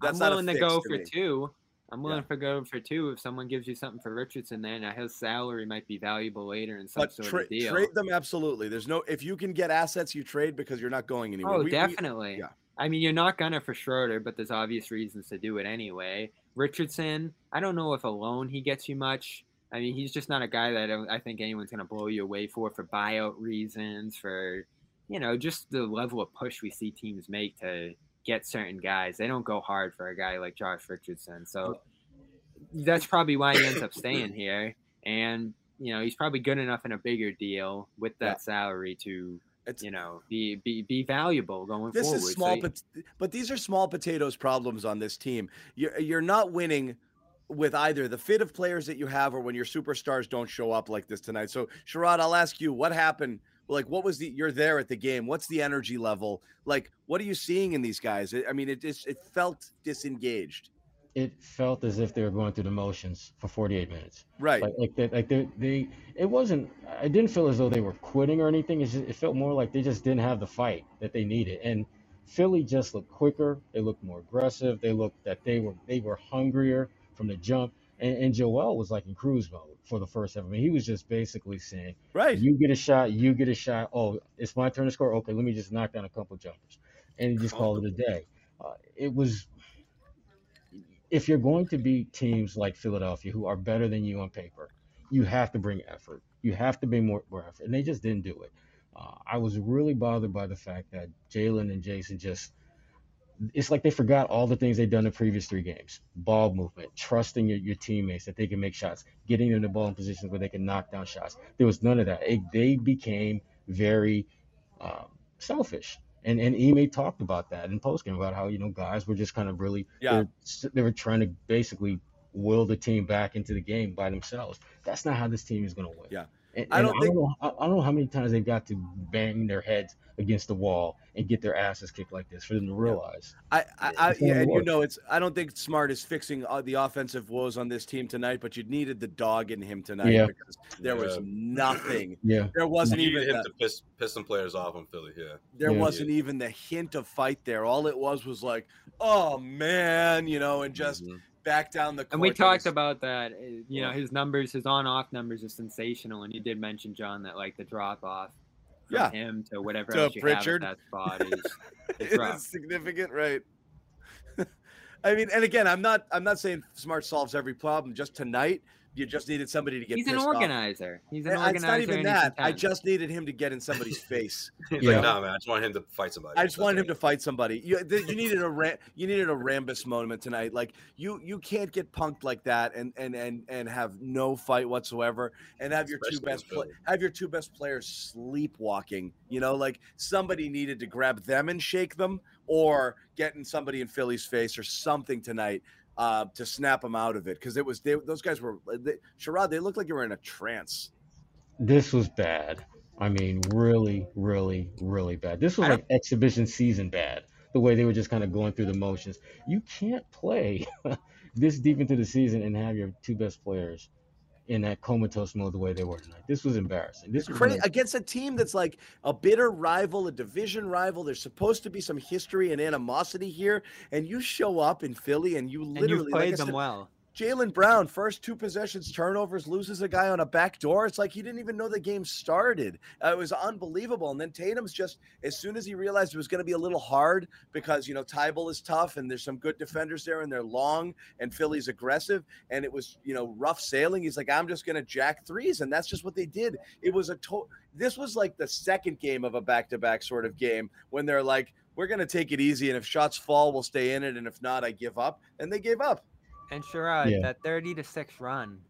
that's not a willing to fix go to for me. two. I'm willing Yeah. to go for two if someone gives you something for Richardson. Then now his salary might be valuable later in some But sort tra- of deal. trade them absolutely. There's no if you can get assets, you trade because you're not going anywhere. Oh, We- we- definitely. yeah. I mean, you're not gonna for Schroeder, but there's obvious reasons to do it anyway. Richardson, I don't know if alone he gets you much. I mean, he's just not a guy that I I think anyone's gonna blow you away for for buyout reasons, for you know, just the level of push we see teams make to get certain guys. They don't go hard for a guy like Josh Richardson. So that's probably why he ends up staying here. And you know, he's probably good enough in a bigger deal with that Yeah. salary to It's- you know be be be valuable going This forward. is So small, y- but but these are small potatoes problems on this team. You're you're not winning with either the fit of players that you have or when your superstars don't show up like this tonight. So Sherrod, I'll ask you what happened. Like, what was the? You're there at the game. What's the energy level? Like, what are you seeing in these guys? I mean, it just it felt disengaged. It felt as if they were going through the motions for 48 minutes. Right. Like, like they, like they, they, it wasn't. I didn't feel as though they were quitting or anything. It's just, it felt more like they just didn't have the fight that they needed. And Philly just looked quicker. They looked more aggressive. They looked that they were they were hungrier from the jump. And, and Joel was like in cruise mode for the first half. I mean, he was just basically saying, Right. "You get a shot. You get a shot. Oh, it's my turn to score. Okay, let me just knock down a couple jumpers," and he just called it a day. Uh, it was if you're going to beat teams like Philadelphia who are better than you on paper, you have to bring effort. You have to bring more, more effort, and they just didn't do it. Uh, I was really bothered by the fact that Jaylen and Jason just. It's like they forgot all the things they've done in the previous three games. Ball movement, trusting your, your teammates that they can make shots, getting them the ball in positions where they can knock down shots. There was none of that. It, they became very um, selfish. And and Ime talked about that in postgame about how you know guys were just kind of really Yeah. they, were, they were trying to basically will the team back into the game by themselves. That's not how this team is going to win. Yeah. And, I don't I think- don't know. I, I don't know how many times they've got to bang their heads against the wall and get their asses kicked like this for them to realize. I, I, I yeah, and you know, it's. I don't think Smart is fixing uh, the offensive woes on this team tonight, but you needed the dog in him tonight Yeah. because there was nothing. [clears throat] Yeah. There wasn't You even needed him the, to piss piss some players off on Philly. Yeah. there Yeah. wasn't even the hint of fight there. All it was was like, oh man, you know, and just Mhm. Back down the. and we talked about that. uh, You know, his numbers, his on-off numbers are sensational, and you did mention John that like the drop-off from Yeah. him to whatever To else you Pritchard. have at that spot is [laughs] significant, right? [laughs] I mean, and again, I'm not. I'm not saying Smart solves every problem. Just tonight, you just needed somebody to get. He's an pissed off. organizer. He's an And organizer. It's not even that. I just needed him to get in somebody's [laughs] face. He's Yeah. like, nah, man, I just want him to fight somebody. I just That's wanted him to fight somebody. You, th- you needed a Ra- you needed a Rambis moment tonight. Like you you can't get punked like that and and and and have no fight whatsoever and have your two best in pla- have your two best players sleepwalking. You know, like somebody needed to grab them and shake them, or getting somebody in Philly's face or something tonight. Uh, to snap them out of it because it was they, those guys were they, Sherrod. They looked like you were in a trance. This was bad. I mean, really, really, really bad. This was like exhibition season bad. The way they were just kind of going through the motions. You can't play [laughs] this deep into the season and have your two best players in that comatose mode the way they were tonight. This was embarrassing. This It's was crazy against a team that's like a bitter rival, a division rival. There's supposed to be some history and animosity here, and you show up in Philly and you And literally you've played like them said, well. Jaylen Brown, first two possessions, turnovers, loses a guy on a back door. It's like he didn't even know the game started. Uh, it was unbelievable. And then Tatum's just, as soon as he realized it was going to be a little hard because, you know, Thybulle is tough and there's some good defenders there and they're long and Philly's aggressive and it was, you know, rough sailing. He's like, I'm just going to jack threes. And that's just what they did. It was a total, this was like the second game of a back to back sort of game when they're like, we're going to take it easy. And if shots fall, we'll stay in it. And if not, I give up. And they gave up. And Sherrod, Yeah. that thirty to six run.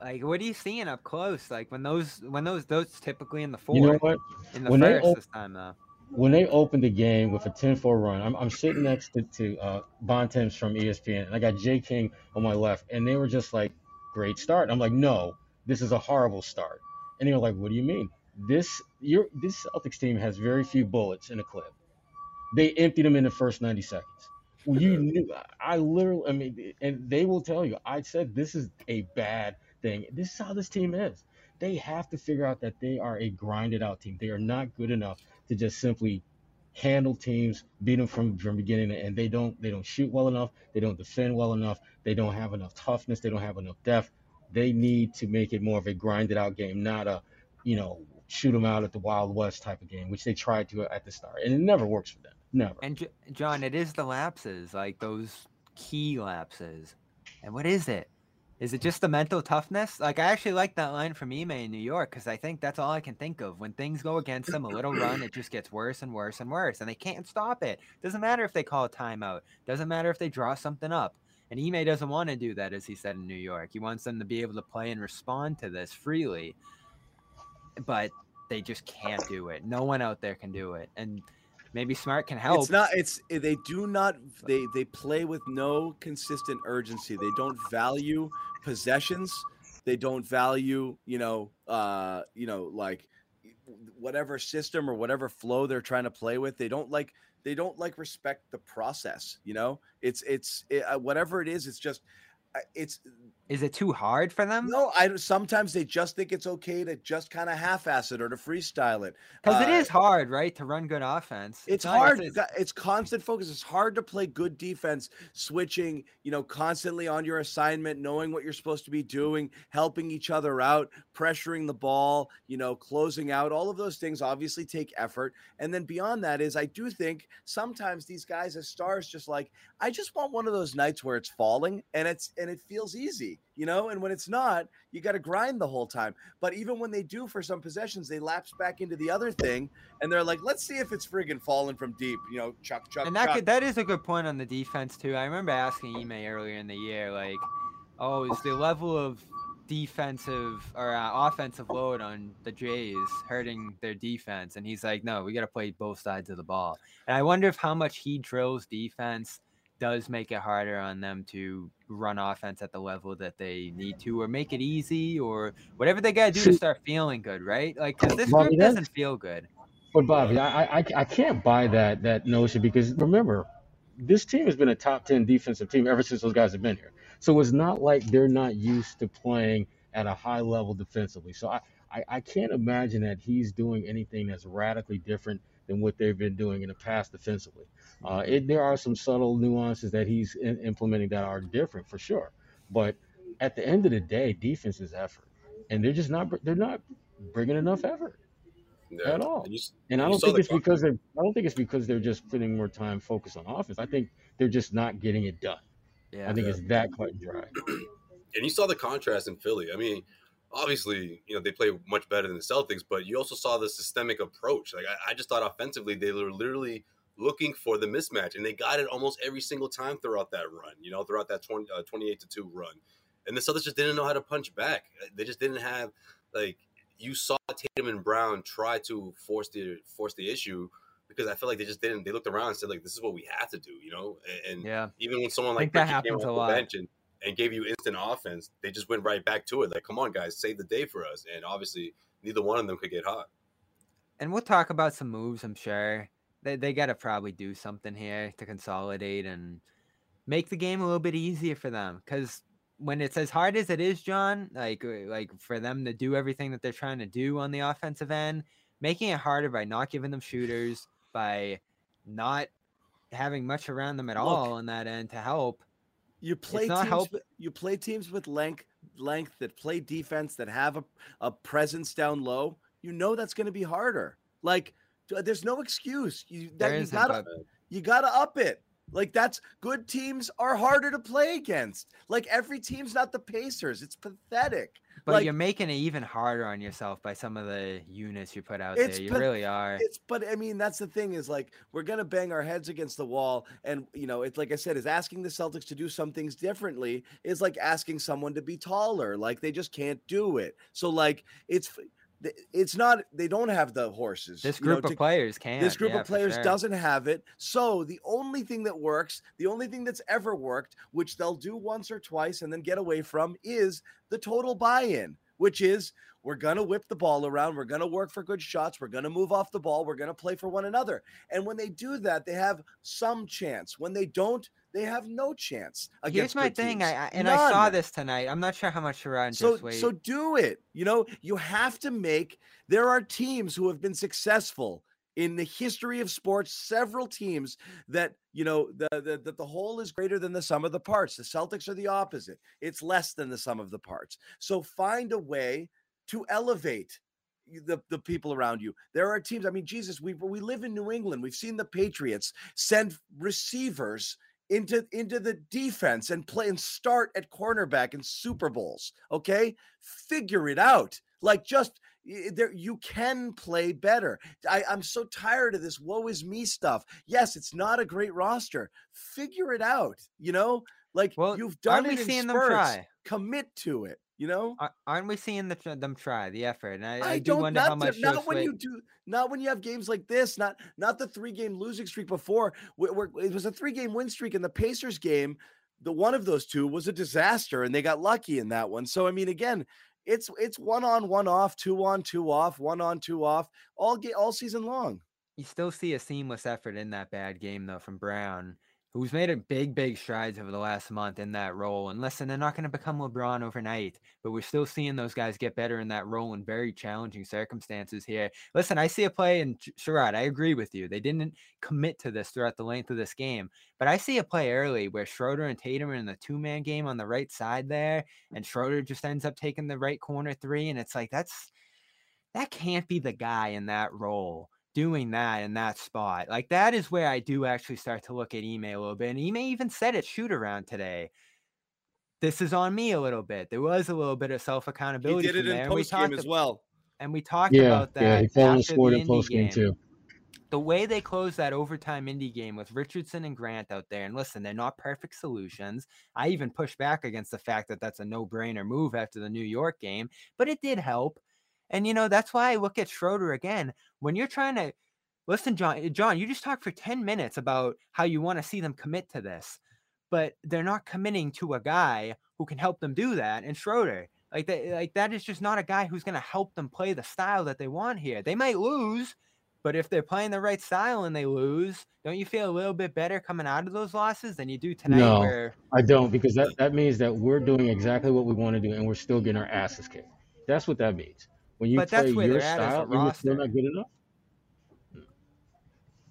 like, what are you seeing up close? Like when those when those those typically in the fourth, you know what? in the When they first op- this time though. when they opened the game with a 10-4 run, I'm, I'm sitting next to, to uh, Bontemps from ESPN, and I got Jay King on my left, and they were just like, "Great start." I'm like, "No, this is a horrible start." And they were like, "What do you mean? This your this Celtics team has very few bullets in a clip. They emptied them in the first 90 seconds. Well, you knew. I literally. I mean, and they will tell you. I said this is a bad thing. This is how this team is. They have to figure out that they are a grinded out team. They are not good enough to just simply handle teams, beat them from from beginning, and they don't they don't shoot well enough. They don't defend well enough. They don't have enough toughness. They don't have enough depth. They need to make it more of a grinded out game, not a, you know, shoot them out at the Wild West type of game, which they tried to at the start, and it never works for them. Never. And J- John, it is the lapses, like those key lapses. And what is it? Is it just the mental toughness? Like I actually like that line from Ime in New York because I think that's all I can think of. When things go against them, a little run, it just gets worse and worse and worse, and they can't stop it. Doesn't matter if they call a timeout. Doesn't matter if they draw something up. And Ime doesn't want to do that, as he said in New York. He wants them to be able to play and respond to this freely, but they just can't do it. No one out there can do it, and maybe Smart can help. It's not. It's they do not. They they play with no consistent urgency. They don't value possessions. They don't value. You know. Uh. You know. Like whatever system or whatever flow they're trying to play with. They don't like. They don't like respect the process. You know. It's it's it, uh, whatever it is. It's just. It's Is it too hard for them? no. I sometimes they just think it's okay to just kind of half-ass it or to freestyle it. Because it Uh, is hard, right, to run good offense. it's not- hard. It's, It's, it's constant focus. It's hard to play good defense, switching, you know, constantly on your assignment, knowing what you're supposed to be doing, helping each other out, pressuring the ball, you know, closing out. All of those things obviously take effort. And then beyond that is I do think sometimes these guys as stars just like, I just want one of those nights where it's falling and it's and it feels easy, you know, and when it's not, you got to grind the whole time. But even when they do for some possessions, they lapse back into the other thing and they're like, let's see if it's friggin' falling from deep, you know, chuck, chuck, and that chuck. could, that is a good point on the defense too. I remember asking Ime earlier in the year, like, "Oh, is the level of defensive or uh, offensive load on the Jays hurting their defense?" And he's like, "No, we got to play both sides of the ball." And I wonder if how much he drills defense does make it harder on them to run offense at the level that they need to, or make it easy, or whatever they got to do to start feeling good, right? Like, because this Bobby, group doesn't feel good. But Bobby, I, I I can't buy that that notion because remember, this team has been a top ten defensive team ever since those guys have been here. So it's not like they're not used to playing at a high level defensively. So I, I, I can't imagine that he's doing anything that's radically different than what they've been doing in the past defensively. Uh, it, there are some subtle nuances that he's in, implementing that are different for sure. But at the end of the day, defense is effort, and they're just not they're not bringing enough effort Yeah. at all. And you, And I don't think it's con- because they're I don't think it's because they're just putting more time focused on offense. I think they're just not getting it done. Yeah. I think it's that cut and dry. [clears throat] and you saw the contrast in Philly. I mean, obviously, you know, they play much better than the Celtics, but you also saw the systemic approach. Like, I, I just thought offensively, they were literally looking for the mismatch, and they got it almost every single time throughout that run, you know, throughout that 20, uh, 28 to 2 run. And the Celtics just didn't know how to punch back. They just didn't have, like, you saw Tatum and Brown try to force the force the issue because I feel like they just didn't. They looked around and said like, "This is what we have to do," you know. And, and Yeah. even when someone like that Pritchard came happens a the lot. bench and, and gave you instant offense, they just went right back to it. Like, come on, guys, save the day for us. And obviously, neither one of them could get hot. and we'll talk about some moves. I'm sure they they got to probably do something here to consolidate and make the game a little bit easier for them. Because when it's as hard as it is, John, like uh, like for them to do everything that they're trying to do on the offensive end, making it harder by not giving them shooters, by not having much around them at Look, all on that end to help. You play teams. help- with- You play teams with length, length that play defense that have a, a presence down low. You know that's going to be harder. Like there's no excuse. You that There you gotta you gotta up it. Like that's good teams are harder to play against. Like every team's not the Pacers. It's pathetic. But like you're making it even harder on yourself by some of the units you put out there. You path- really are. It's but I mean that's the thing is like we're gonna bang our heads against the wall, and you know it's like I said, is asking the Celtics to do some things differently is like asking someone to be taller. Like they just can't do it. So like it's it's not they don't have the horses. This you know, group of to- players can. this group yeah, of players sure. doesn't have it. So the only thing that works, the only thing that's ever worked, which they'll do once or twice and then get away from, is the total buy-in. which is we're going to whip the ball around. We're going to work for good shots. We're going to move off the ball. We're going to play for one another. And when they do that, they have some chance. When they don't, they have no chance. Here's Against my good thing. I, I- and I saw this tonight. I'm not sure how much Sherrod So just wait. so do it. You know, you have to make there are teams who have been successful in the history of sports, several teams that, you know, the the the, the whole is greater than the sum of the parts. The Celtics are the opposite. It's less than the sum of the parts. So find a way to elevate the, the people around you. There are teams. I mean, Jesus, we we live in New England. We've seen the Patriots send receivers into into the defense and play and start at cornerback in Super Bowls. Okay, figure it out. Like just eh, there, you can play better. I, I'm so tired of this woe is me stuff. Yes, it's not a great roster. Figure it out. You know, like Well, you've done it in spurts. try? Commit to it. You know. Aren't we seeing the, them try the effort? And I, I, I do don't wonder not, how much not when Sway- you do not when you have games like this not not the three game losing streak before where, where it was a three game win streak in the Pacers game the one of those two was a disaster and they got lucky in that one so I mean again it's it's one on one off two on two off one on two off all get all season long you still see a seamless effort in that bad game though from Brown, who's made a big, big strides over the last month in that role. And listen, they're not going to become LeBron overnight, but we're still seeing those guys get better in that role in very challenging circumstances here. Listen, I see a play in Sh- Sherrod. I agree with you. They didn't commit to this throughout the length of this game, but I see a play early where Schroeder and Tatum are in the two man game on the right side there, and Schroeder just ends up taking the right corner three, and it's like that's that can't be the guy in that role doing that in that spot. Like that is where I do actually start to look at Ime a little bit. And Ime even said it shoot around today. This is on me a little bit. There was a little bit of self he accountability. did it in and we post game talked as well And we talked Yeah, about that. yeah, he fell and after scored the in post game too. the way they closed that overtime indie game with Richardson and Grant out there, and listen, they're not perfect solutions. I even push back against the fact that that's a no brainer move after the New York game, but it did help. And, you know, that's why I look at Schroeder again. When you're trying to listen, John, eh, John, you just talked for 10 minutes about how you want to see them commit to this, but they're not committing to a guy who can help them do that. And Schroeder, like that, like that is just not a guy who's going to help them play the style that they want here. They might lose, but if they're playing the right style and they lose, don't you feel a little bit better coming out of those losses than you do tonight? No. Where I don't because that, that means that we're doing exactly what we want to do and we're still getting our asses kicked. That's what that means. When you But that's play where your they're at as a style and you're still not good enough.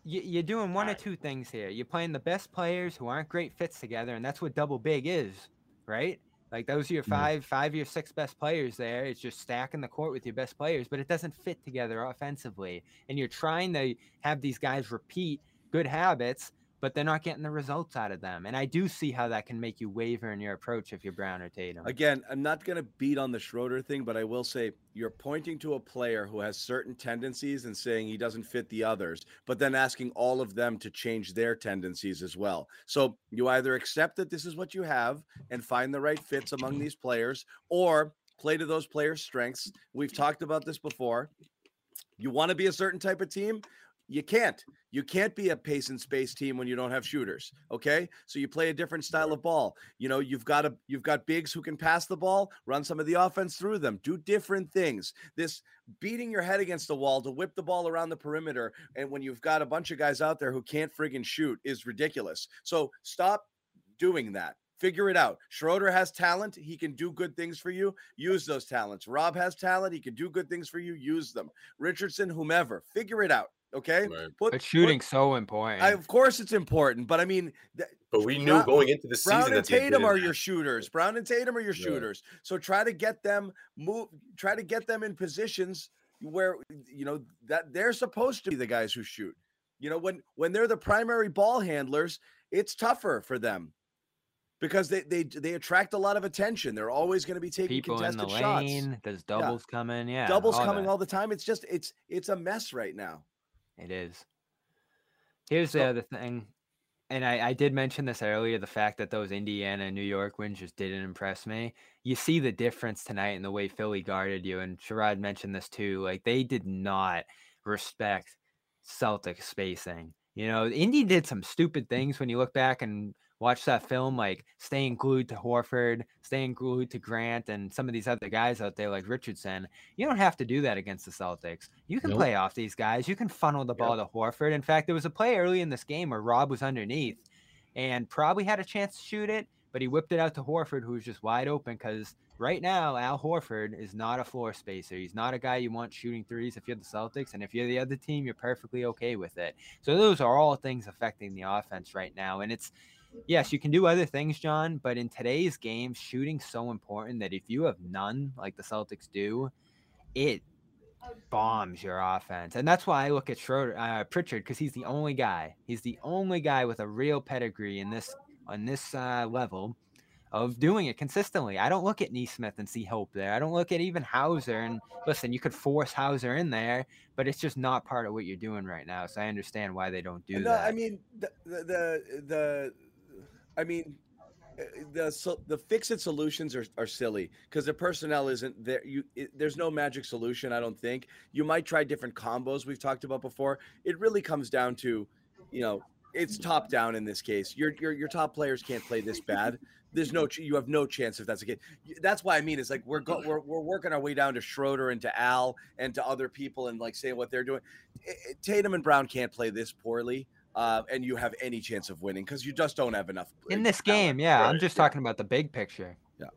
you, you're doing one or two things here. You're playing the best players who aren't great fits together, and that's what double big is, right? Like those are your five, five, your six best players there. It's just stacking the court with your best players, but it doesn't fit together offensively. And you're trying to have these guys repeat good habits, but they're not getting the results out of them. And I do see how that can make you waver in your approach if you're Brown or Tatum. Again, I'm not going to beat on the Schroeder thing, but I will say you're pointing to a player who has certain tendencies and saying he doesn't fit the others, but then asking all of them to change their tendencies as well. So you either accept that this is what you have and find the right fits among these players, or play to those players' strengths. We've talked about this before. You want to be a certain type of team, you can't. You can't be a pace and space team when you don't have shooters. Okay, so you play a different style of ball. You know, you've got a you've got bigs who can pass the ball, run some of the offense through them, do different things. This beating your head against the wall to whip the ball around the perimeter, and when you've got a bunch of guys out there who can't friggin' shoot is ridiculous. So stop doing that. Figure it out. Schroeder has talent. He can do good things for you. Use those talents. Rob has talent. He can do good things for you. Use them. Richardson, whomever. Figure it out. Okay. Right. Put, But shooting's so important. I, of course, it's important, but I mean, th- But we knew Brown- going into the season Brown and that Tatum are your shooters. Brown and Tatum are your Yeah. shooters. So try to get them move. Try to get them in positions where you know that they're supposed to be the guys who shoot. You know, when when they're the primary ball handlers, it's tougher for them because they they they attract a lot of attention. They're always going to be taking People in contested the shots. lane. There's doubles coming. Yeah, Doubles all coming that. all the time. It's just it's it's a mess right now. It is. Here's the So- other thing, and I, I did mention this earlier the fact that those Indiana and New York wins just didn't impress me. You see the difference tonight in the way Philly guarded you, and Sherrod mentioned this too. Like they did not respect Celtic spacing. You know, Indy did some stupid mm. things when you look back and watch that film, like staying glued to Horford, staying glued to Grant, and some of these other guys out there like Richardson. You don't have to do that against the Celtics. You can Nope. play off these guys. You can funnel the ball to Horford. In fact, there was a play early in this game where Rob was underneath and probably had a chance to shoot it, but he whipped it out to Horford, who was just wide open because right now Al Horford is not a floor spacer. He's not a guy you want shooting threes if you're the Celtics, and if you're the other team, you're perfectly okay with it. So those are all things affecting the offense right now, and it's yes, you can do other things, John, but in today's game, shooting's so important that if you have none like the Celtics do, it bombs your offense. And that's why I look at Schroeder, uh, Pritchard because he's the only guy. He's the only guy with a real pedigree in this on this uh, level of doing it consistently. I don't look at Nesmith and see hope there. I don't look at even Hauser and listen, you could force Hauser in there, but it's just not part of what you're doing right now. So I understand why they don't do no, that. I mean the the the, the I mean uh, the so, the fix it solutions are, are silly because the personnel isn't there. You it, there's no magic solution. I don't think you might try different combos we've talked about before. It really comes down to, you know, it's top down in this case. Your your your top players can't play this bad. There's no ch- you have no chance if that's the case. That's why I mean it's like we're go, we're we're working our way down to Schroeder and to Al and to other people and like saying what they're doing. I- I- Tatum and Brown can't play this poorly. Uh, and you have any chance of winning because you just don't have enough in this game, yeah, I'm just yeah. talking about the big picture. Yeah.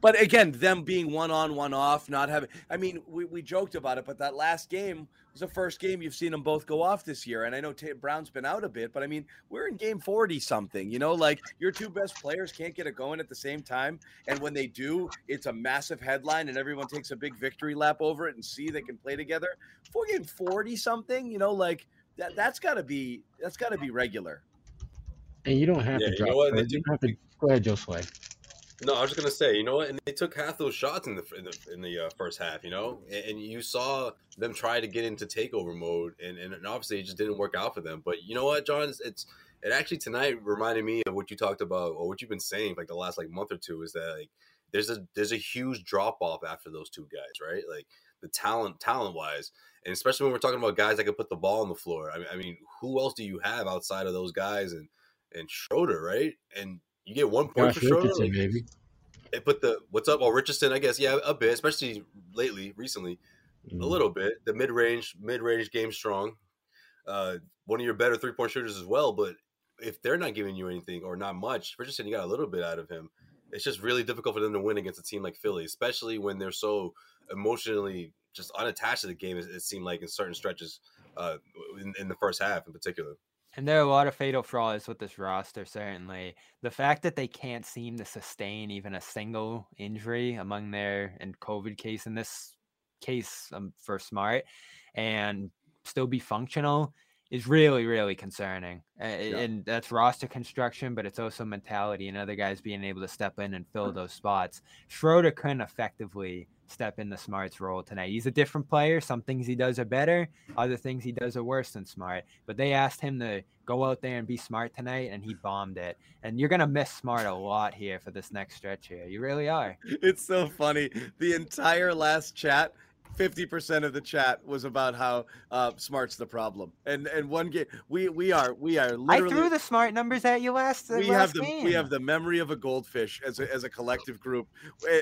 But again, them being one on, one off, not having. I mean, we, we joked about it, but that last game was the first game you've seen them both go off this year. And I know Ta Brown's been out a bit, but I mean, we're in game 40 something, you know, like your two best players can't get it going at the same time. And when they do, it's a massive headline and everyone takes a big victory lap over it and see they can play together. For game 40 something, you know, like that, that's got to be, that's got to be regular. And you don't have Yeah, to you drop. know what? They You don't have to. Go ahead, Josue. No, I was just gonna say, you know what? And they took half those shots in the in the, in the uh, first half, you know, and, and you saw them try to get into takeover mode, and, and obviously it just didn't work out for them. But you know what, John? It's, it's it actually tonight reminded me of what you talked about or what you've been saying like the last like month or two is that like there's a there's a huge drop off after those two guys, right? Like the talent talent wise, and especially when we're talking about guys that can put the ball on the floor. I mean, I mean, who else do you have outside of those guys and and Schroeder, right? And you get one point Josh for Schroeder. Richardson, like, maybe. they put the what's up? well Richardson, I guess, yeah, a bit, especially lately, recently, Mm. a little bit. The mid range, mid range game strong. Uh, one of your better three point shooters as well. But if they're not giving you anything or not much, Richardson, you got a little bit out of him. It's just really difficult for them to win against a team like Philly, especially when they're so emotionally just unattached to the game. It, it seemed like in certain stretches, uh, in, in the first half in particular. And there are a lot of fatal flaws with this roster, certainly. The fact that they can't seem to sustain even a single injury among their and COVID case in this case um, for Smart and still be functional is really, really concerning. Uh, And that's roster construction, but it's also mentality and other guys being able to step in and fill those spots. Schroeder couldn't effectively step into Smart's role tonight. He's a different player. Some things he does are better, other things he does are worse than Smart. But they asked him to go out there and be smart tonight, and he bombed it. And you're gonna miss Smart a lot here for this next stretch here. You really are. [laughs] It's so funny. The entire last chat, fifty percent of the chat was about how uh, smart's the problem. And and one game, we we are we are Literally, I threw the Smart numbers at you last. Uh, we last have the game. we have the memory of a goldfish as a, as a collective group,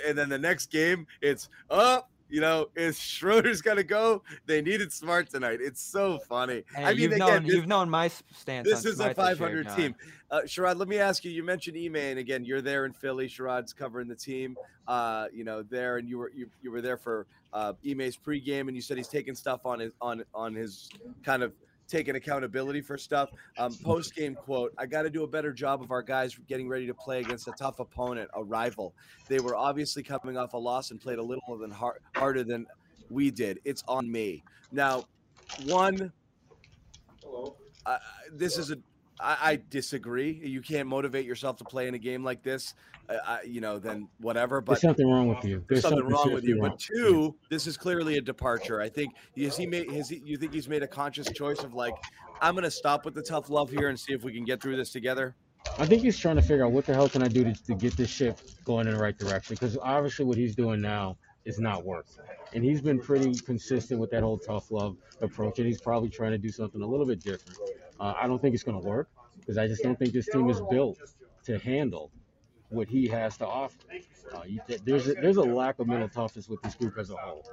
and then the next game it's up. You know, is Schroeder's got to go? They needed Smart tonight. It's so funny. Hey, I mean, you've again, known this- you've known my stance. this is a Smart this year, 500 team. Uh, Sherrod, let me ask you. You mentioned Ime, and again, you're there in Philly. Sherrod's covering the team. Uh, you know, there, and you were you, you were there for uh, Ime's pregame, and you said he's taking stuff on his on on his kind of taking accountability for stuff. Um, Post game quote: "I got to do a better job of our guys getting ready to play against a tough opponent, a rival. They were obviously coming off a loss and played a little than hard, harder than we did. It's on me now." One, I, this is a I, I disagree. You can't motivate yourself to play in a game like this. Uh, I, you know, then whatever. But There's something wrong with you. there's There's something wrong with you. seriously But two, this is clearly a departure. I think has he made has he, you think he's made a conscious choice of like I'm going to stop with the tough love here and see if we can get through this together. I think he's trying to figure out what the hell can I do to, to get this ship going in the right direction. Because obviously, what he's doing now is not working, and he's been pretty consistent with that whole tough love approach. And he's probably trying to do something a little bit different. Uh, I don't think it's going to work because I just don't think this team is built to handle what he has to offer. Uh, you, there's a, there's a lack of mental toughness with this group as a whole.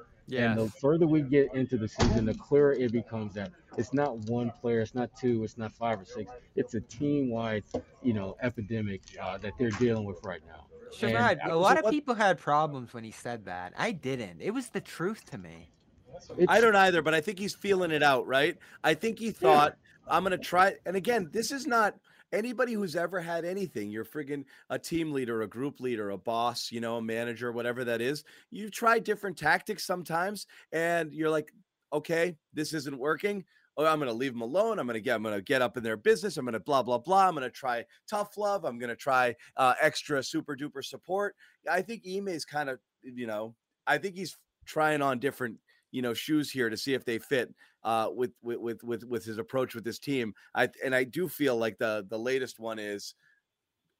And the further we get into the season, the clearer it becomes that it's not one player, it's not two, it's not five or six. It's a team-wide, you know, epidemic uh, that they're dealing with right now. And Sherrod, a so lot of people had problems when he said that. I didn't. It was the truth to me. it's- I don't either, but I think he's feeling it out, right? I think he thought, I'm going to try. And again, this is not anybody who's ever had anything. You're friggin' a team leader, a group leader, a boss, you know, a manager, whatever that is. You try different tactics sometimes, and you're like, okay, this isn't working. Oh, I'm to leave them alone. I'm to get, I'm to get up in their business. I'm to blah, blah, blah. I'm to try tough love. I'm to try uh, extra super duper support. I think Ime's kind of, you know, I think he's trying on different you know shoes here to see if they fit uh with with with with, with his approach with this team i and i do feel like the the latest one is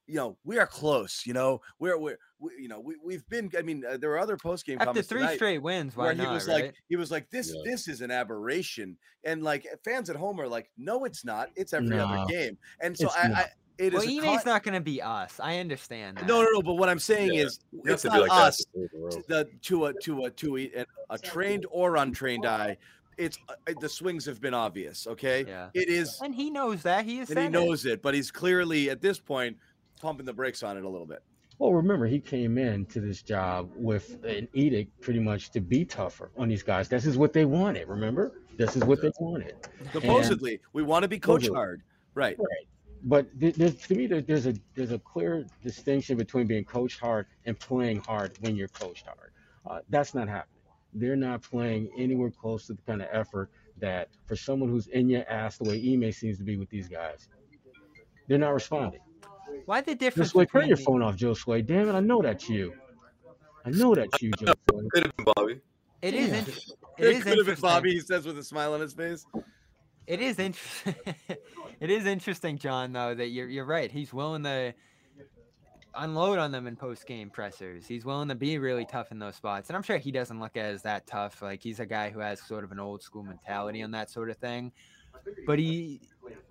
you know we are close you know we're we're we, you know we, we've been i mean uh, there were other post game After three straight wins, why where not? he was right? like he was like this Yeah. this is an aberration and like fans at home are like no it's not it's every No, other game and so i, not. I it well, is a Ime's con- not going to be us. I understand that. no no no but what i'm saying Yeah. is it's not like us that. to save the world. the to a to a to a, a trained or untrained eye it's uh, the swings have been obvious okay Yeah. it is And he knows that. He is. and he knows it but he's clearly at this point pumping the brakes on it a little bit Well, remember, he came in to this job with an edict pretty much to be tougher on these guys. This is what they wanted, remember? This is what they wanted. supposedly we want to be coach Supposedly. hard right Right. But there's, to me, there's a there's a clear distinction between being coached hard and playing hard when you're coached hard. Uh, that's not happening. They're not playing anywhere close to the kind of effort that for someone who's in your ass the way Ime seems to be with these guys. They're not responding. Why the Joe difference Sway, turn your the- phone off, Joe Sway. Damn it, I know that's you. I know that's you, Joe [laughs] Sway. Could have been Bobby. It is. Yeah. int- it, It is could have been interesting. bobby he says with a smile on his face It is interesting. [laughs] it is interesting, John. Though that you're you're right. He's willing to unload on them in post game pressers. He's willing to be really tough in those spots, and I'm sure he doesn't look as that tough. Like he's a guy who has sort of an old school mentality on that sort of thing. But he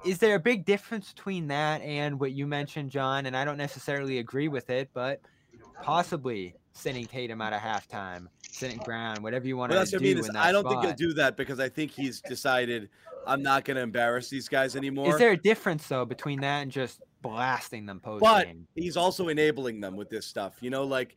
is there a big difference between that and what you mentioned, John? And I don't necessarily agree with it, but possibly sending Tatum out of halftime, sending Brown, whatever you want Well, to do. I mean. Is in that I don't think he'll do that because I think he's decided I'm not going to embarrass these guys anymore. Is there a difference though between that and just blasting them post but he's also enabling them with this stuff, you know, like,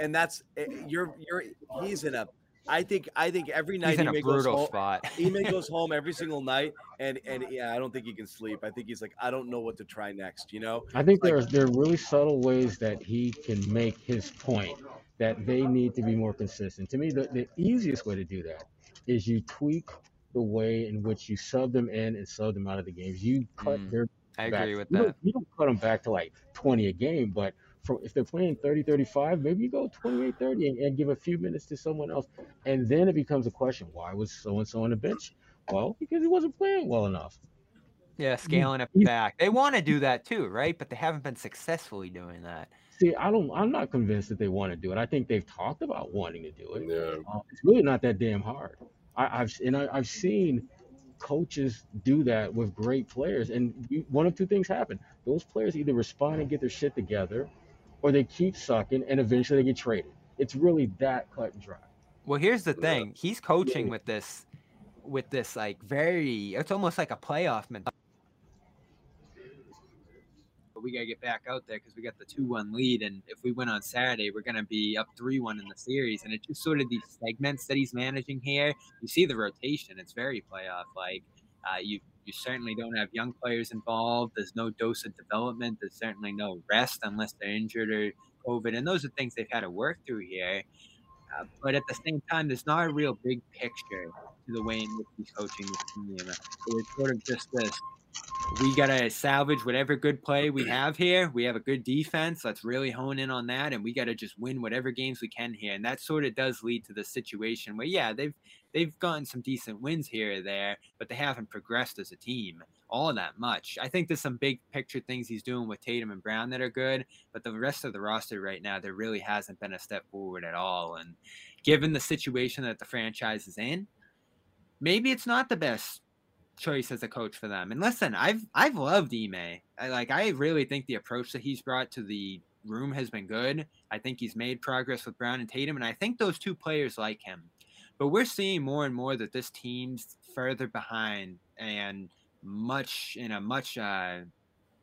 and that's eh, you're you're he's in a. I think I think every night He's in a Ime goes brutal home, spot. Ime [laughs] goes home every single night, and and yeah, I don't think he can sleep. I think he's like, I don't know what to try next, you know. I think Like- there's there are really subtle ways that he can make his point that they need to be more consistent. To me, the, the easiest way to do that is you tweak the way in which you sub them in and sub them out of the games. You cut Mm, their I back. agree with you Don't, that. you don't cut them back to like 20 a game, but for, if they're playing 30, 35, maybe you go 28, 30 and, and give a few minutes to someone else. And then it becomes a question why was so and so on the bench? Well, because he wasn't playing well enough. Yeah, scaling it back. They want to do that too, right? But they haven't been successfully doing that. See, I don't. I'm not convinced that they want to do it. I think they've talked about wanting to do it. Yeah. Uh, it's really not that damn hard. I, I've and I, I've seen coaches do that with great players, and you, one of two things happen: those players either respond and get their shit together, or they keep sucking, and eventually they get traded. It's really that cut and dry. Well, here's the thing. He's coaching with this with this like very it's almost like a playoff mentality. But we gotta get back out there because we got the two one lead, and if we win on Saturday, we're gonna be up three one in the series. And it's just sort of these segments that he's managing here. You see the rotation; it's very playoff like. Uh, you you certainly don't have young players involved. There's no dose of development. There's certainly no rest unless they're injured or COVID, and those are things they've had to work through here. Uh, but at the same time, there's not a real big picture to the way in which he's coaching this team. Uh, it's sort of just this: we gotta salvage whatever good play we have here. We have a good defense. Let's really hone in on that, and we gotta just win whatever games we can here. And that sort of does lead to the situation where, yeah, they've they've gotten some decent wins here or there, but they haven't progressed as a team all that much. I think there's some big picture things he's doing with Tatum and Brown that are good, but the rest of the roster right now, there really hasn't been a step forward at all. And given the situation that the franchise is in, maybe it's not the best choice as a coach for them. And listen, I've I've loved Ime. I like I really think the approach that he's brought to the room has been good. I think he's made progress with Brown and Tatum, and I think those two players like him. But we're seeing more and more that this team's further behind and much in a much uh,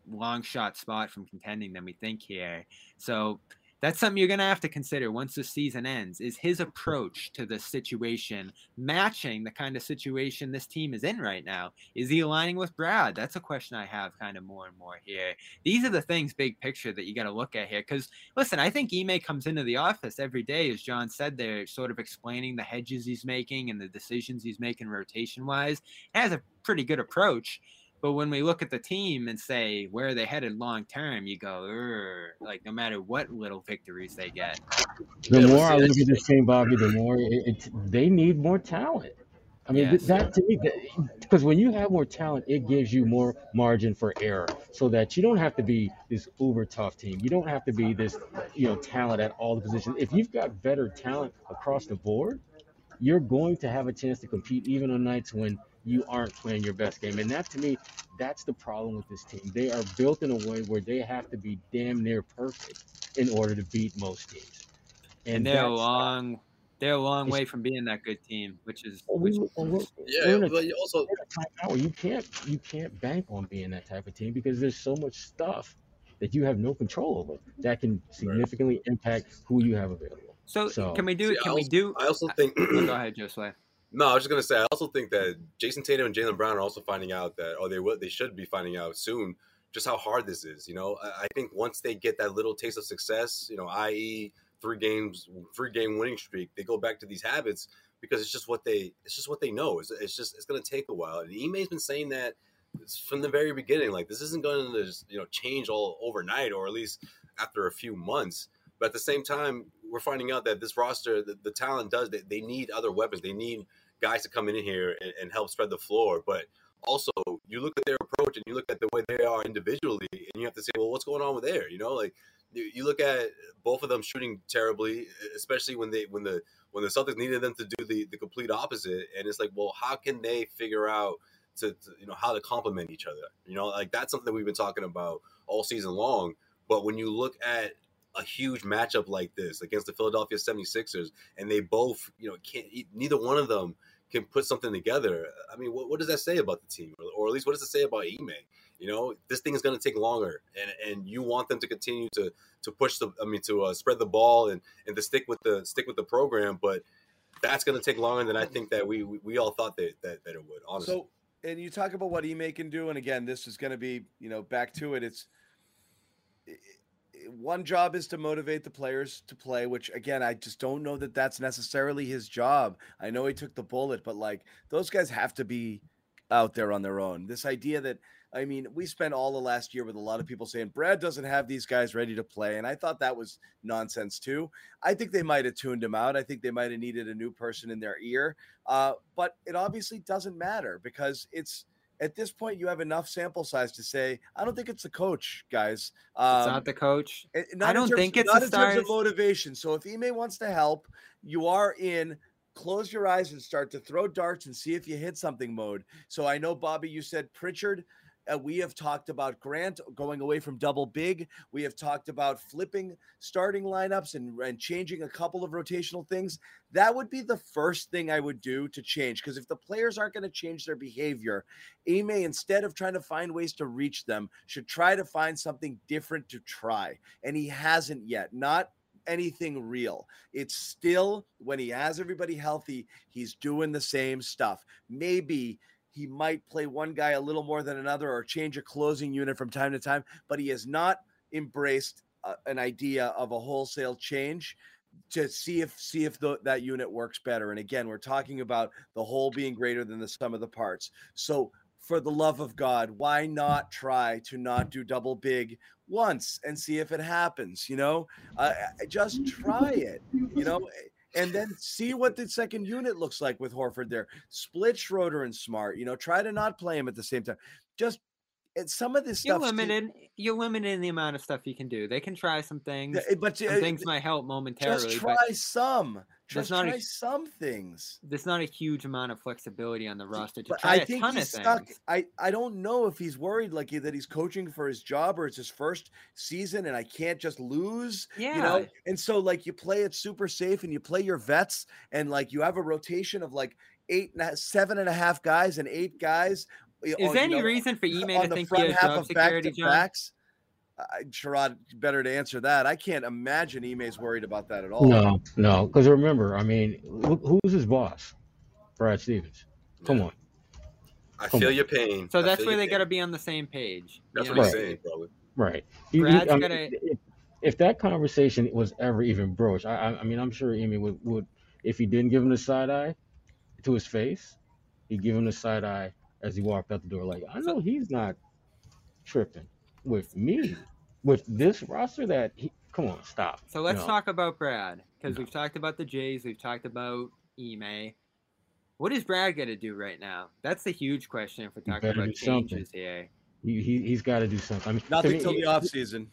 long shot spot from contending than we think here. So that's something you're going to have to consider once the season ends is his approach to the situation matching the kind of situation this team is in right now. Is he aligning with brad? That's a question i have kind of more and more here. These are the things big picture that you got to look at here because listen i think Ime comes into the office every day as john said they're sort of explaining the hedges he's making and the decisions he's making rotation wise has a pretty good approach but when we look at the team and say where are they headed long term, you go, like no matter what little victories they get. The more I look at this team, Bobby, the more it, it, they need more talent. I mean, yes. that to me, because when you have more talent, it gives you more margin for error, so that you don't have to be this uber tough team. You don't have to be this, you know, talent at all the positions. If you've got better talent across the board, you're going to have a chance to compete even on nights when you aren't playing your best game. And that to me, that's the problem with this team. They are built in a way where they have to be damn near perfect in order to beat most teams. And, and they're a long they're a long way from being that good team, which is which, yeah. But you also you can't you can't bank on being that type of team because there's so much stuff that you have no control over that can significantly impact who you have available. So, so can we do? See, can also, we do? I also think. go ahead, Josue. No, I was just gonna say. I also think that Jayson Tatum and Jaylen Brown are also finding out that, or they will, they should be finding out soon, just how hard this is. You know, I, think once they get that little taste of success, you know, i.e., three games, three game winning streak, they go back to these habits because it's just what they, it's just what they know. It's, it's just, it's gonna take a while. And Ime's been saying that from the very beginning. Like this isn't going to, you know, change all overnight, or at least after a few months. But at the same time, we're finding out that this roster, the, the talent does, they, they need other weapons. They need guys to come in here and, and, help spread the floor. But also, you look at their approach and you look at the way they are individually, and you have to say, well, what's going on with there? You know, like you, look at both of them shooting terribly, especially when they when the when the Celtics needed them to do the the complete opposite. And it's like, well, how can they figure out to, to you know how to complement each other? You know, like that's something that we've been talking about all season long. But when you look at a huge matchup like this against the Philadelphia 76ers and they both, you know, can't neither one of them can put something together. I mean, what, what does that say about the team, or, or, at least what does it say about Ime? You know, this thing is going to take longer, and and you want them to continue to to push the, I mean, to uh, spread the ball and and to stick with the stick with the program, but that's going to take longer than I think that we we, we all thought that, that that it would. Honestly. So, and you talk about what Ime can do, and again, this is going to be, you know, back to it. It's one job is to motivate the players to play, which again, I just don't know that that's necessarily his job. I know he took the bullet, but like those guys have to be out there on their own. This idea that I mean, we spent all the last year with a lot of people saying Brad doesn't have these guys ready to play. And I thought that was nonsense too. I think they might have tuned him out. I think they might have needed a new person in their ear. Uh, but it obviously doesn't matter because it's at this point you have enough sample size to say I don't think it's the coach, guys. Um, it's not the coach. I don't think it's not in stars. terms of motivation. So if Ime wants to help, you are in close your eyes and start to throw darts and see if you hit something mode. So I know Bobby, you said Pritchard. Uh, we have talked about Grant going away from double big. We have talked about flipping starting lineups and, and changing a couple of rotational things. That would be the first thing I would do to change. Because if the players aren't going to change their behavior, Ime, instead of trying to find ways to reach them, should try to find something different to try. And he hasn't yet. Not anything real. It's still when he has everybody healthy, he's doing the same stuff. Maybe he might play one guy a little more than another or change a closing unit from time to time, but he has not embraced uh, an idea of a wholesale change to see if see if the, that unit works better. And again, we're talking about the whole being greater than the sum of the parts. So for the love of God, why not try to not do double big once and see if it happens? You know, uh, just try it. You know, and then see what the second unit looks like with Horford there. Split Schroeder and Smart. You know, try to not play him at the same time. Just it's some of this You're stuff. limited. You're limited in the amount of stuff you can do. They can try some things. but some uh, things might help momentarily. just try some. Just not a- try some things. there's not a huge amount of flexibility on the roster to But try I a think ton of he's things. stuck. I, I don't know if he's worried like that he's coaching for his job or it's his first season and I can't just lose. Yeah. You know, and so like you play it super safe and you play your vets and like you have a rotation of like eight and a, seven and a half guys and eight guys. Y- Is oh, on, there any know, reason for Ime to the think he front has half job of back security, to John? backs? Uh, I, Sherrod, better to answer that. I can't imagine Ime's worried about that at all. No, no, because remember, I mean, who, who's his boss? Brad Stevens. Come Yeah. on. I Come feel on. your pain. So I that's where they got to be on the same page. That's what know? he's Right. saying, probably. Right. You- you- Brad's I mean, gotta- if, if that conversation was ever even broached, I, I, I mean, I'm sure Ime would, would, if he didn't give him the side eye to his face, he'd give him the side eye as he walked out the door. Like, I know he's not tripping with me, with this roster that he, come on, stop. So let's No. talk about Brad because we've talked about the Jays, we've talked about Ime. What is Brad going to do right now? That's the huge question if we're talking about do something. changes here. He, he, he's got to do something. I mean, Nothing me, till the it- off season.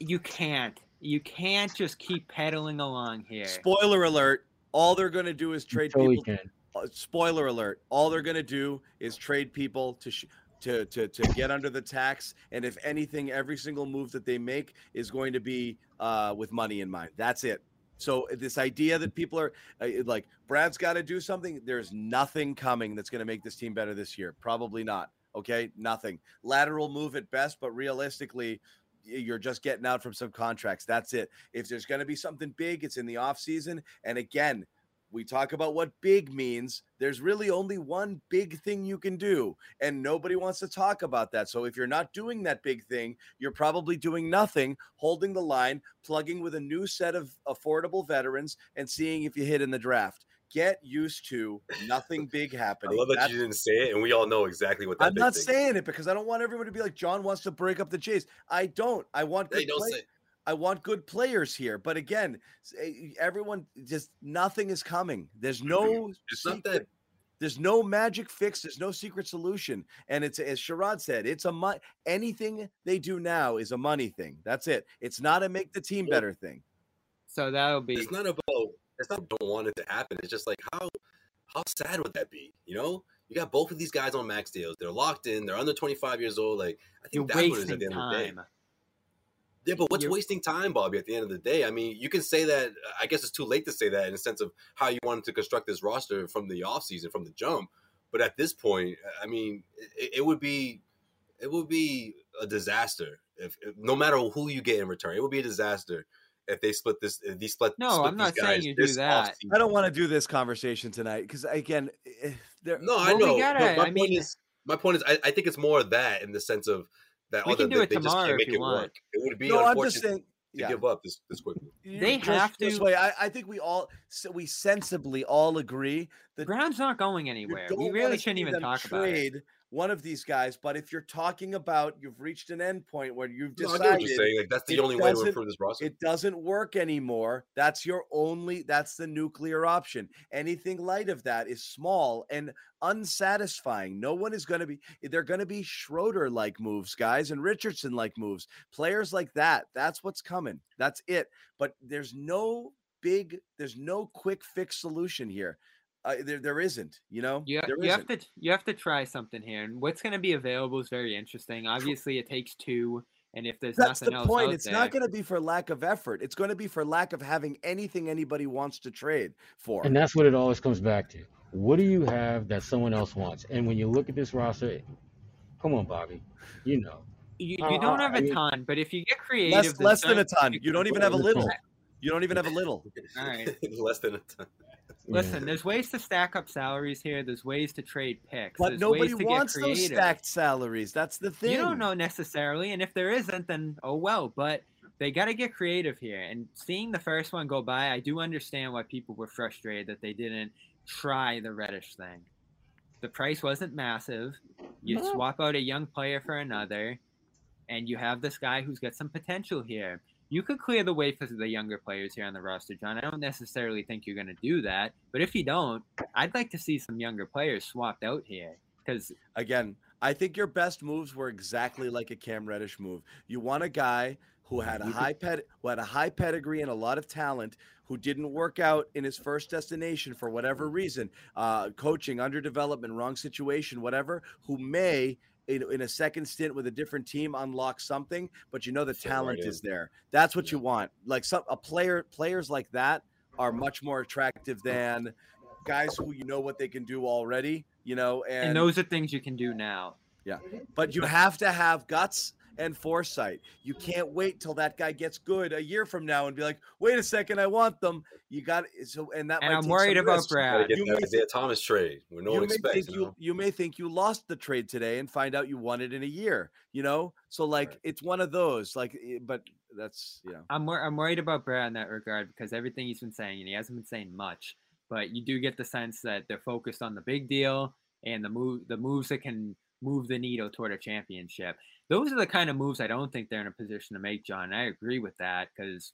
You can't. You can't just keep pedaling along here. Spoiler alert. All they're going to do is trade until he people. can. Uh, spoiler alert all they're going to do is trade people to sh- to, to to get under the tax and if anything every single move that they make is going to be uh, with money in mind. That's it. So this idea that people are uh, like brad's got to do something there's nothing coming that's going to make this team better this year. Probably not okay? Nothing. Lateral move at best but realistically you're just getting out from some contracts. That's it. If there's going to be something big it's in the off season and again we talk about what big means. There's really only one big thing you can do, and nobody wants to talk about that. So if you're not doing that big thing, you're probably doing nothing, holding the line, plugging with a new set of affordable veterans, and seeing if you hit in the draft. Get used to nothing [laughs] big happening. I love that That's- you didn't say it, and we all know exactly what that. I'm big not thing is. saying it because I don't want everyone to be like John wants to break up the Jays. I don't. I want Hey, good don't play- say. I want good players here. But again, eh, everyone just nothing is coming. There's no It's not that. There's no magic fix. There's no secret solution. And it's as Sherrod said, it's a mo- anything they do now is a money thing. That's it. It's not a make the team better thing. So that'll be It's not about. It's not don't want it to happen. It's just like how how sad would that be? You know, you got both of these guys on max deals. They're locked in. They're under 25 years old. Like I you're think that's what it is at the end of the day. Time. Yeah, but what's You're- wasting time, Bobby? At the end of the day, I mean, you can say that. I guess it's too late to say that in the sense of how you wanted to construct this roster from the offseason, from the jump. But at this point, I mean, it, it would be, it would be a disaster if, if no matter who you get in return, it would be a disaster if they split this. If they split. No, split I'm not saying you do this that. offseason. I don't want to do this conversation tonight because again, there. No, I Well, we know. gotta- but my I point mean- is, my point is, I, I think it's more of that in the sense of that. We other, can do it they just tomorrow can't if make you it want. work. It would be No, I'm unfortunate just saying. to Yeah. give up this this quickly. They Just have This to- way, I, I think we all so we sensibly all agree that Brown's not going anywhere. We really shouldn't even them talk about it. One of these guys. But if you're talking about you've reached an end point where you've No, I get what you're decided saying. Like that's the only way to improve this roster. it doesn't work anymore, that's your only that's the nuclear option. Anything light of that is small and unsatisfying. No one is going to be they're going to be Schroeder like moves, guys, and Richardson like moves. Players like that. That's what's coming. That's it. But there's no big there's no quick fix solution here. Uh, there there isn't, you know? You, There you have isn't. to you have to try something here, and what's going to be available is very interesting. Obviously, it takes two, and if there's That's nothing the else point. It's there, not going to be for lack of effort. It's going to be for lack of having anything anybody wants to trade for. And that's what it always comes back to. What do you have that someone else wants? And when you look at this roster, come on, Bobby, you know. you, Uh, don't have I a mean- ton, but if you get creative, less less than a ton. You don't even have a Less than a little. You don't even have a little. All right. [laughs] [laughs] Less than a ton. Listen, there's ways to stack up salaries here. There's ways to trade picks. But there's nobody ways to wants those stacked salaries. That's the thing. You don't know necessarily, and if there isn't, then oh well. But they got to get creative here. And seeing the first one go by, I do understand why people were frustrated that they didn't try the Reddish thing. The price wasn't massive. You swap out a young player for another, and you have this guy who's got some potential here. You could clear the way for the younger players here on the roster, John. I don't necessarily think you're going to do that, but if you don't, I'd like to see some younger players swapped out here because Again, I think your best moves were exactly like a Cam Reddish move. You want a guy who had a high ped who had a high pedigree and a lot of talent who didn't work out in his first destination for whatever reason, uh, coaching, underdevelopment, wrong situation, whatever, who may in, in a second stint with a different team unlock something, but you know the Fit right talent in. is there. That's what you want. Like some a player players like that are much more attractive than guys who you know what they can do already, you know, and, And those are things you can do now. yeah. But you have to have guts and foresight. You can't wait till that guy gets good a year from now and be like, wait a second, I want them. You got so and that And might I'm worried about risks. Brad. Gotta You may Isaiah Thomas trade where no you one may expects. think You you know? you may think you lost the trade today and find out you won it in a year, you know? So like Right. it's one of those like eh, but that's you know. I'm wor- I'm worried about Brad in that regard because everything he's been saying, and he hasn't been saying much, but you do get the sense that they're focused on the big deal and the move the moves that can move the needle toward a championship. Those are the kind of moves I don't think they're in a position to make, John. And I agree with that because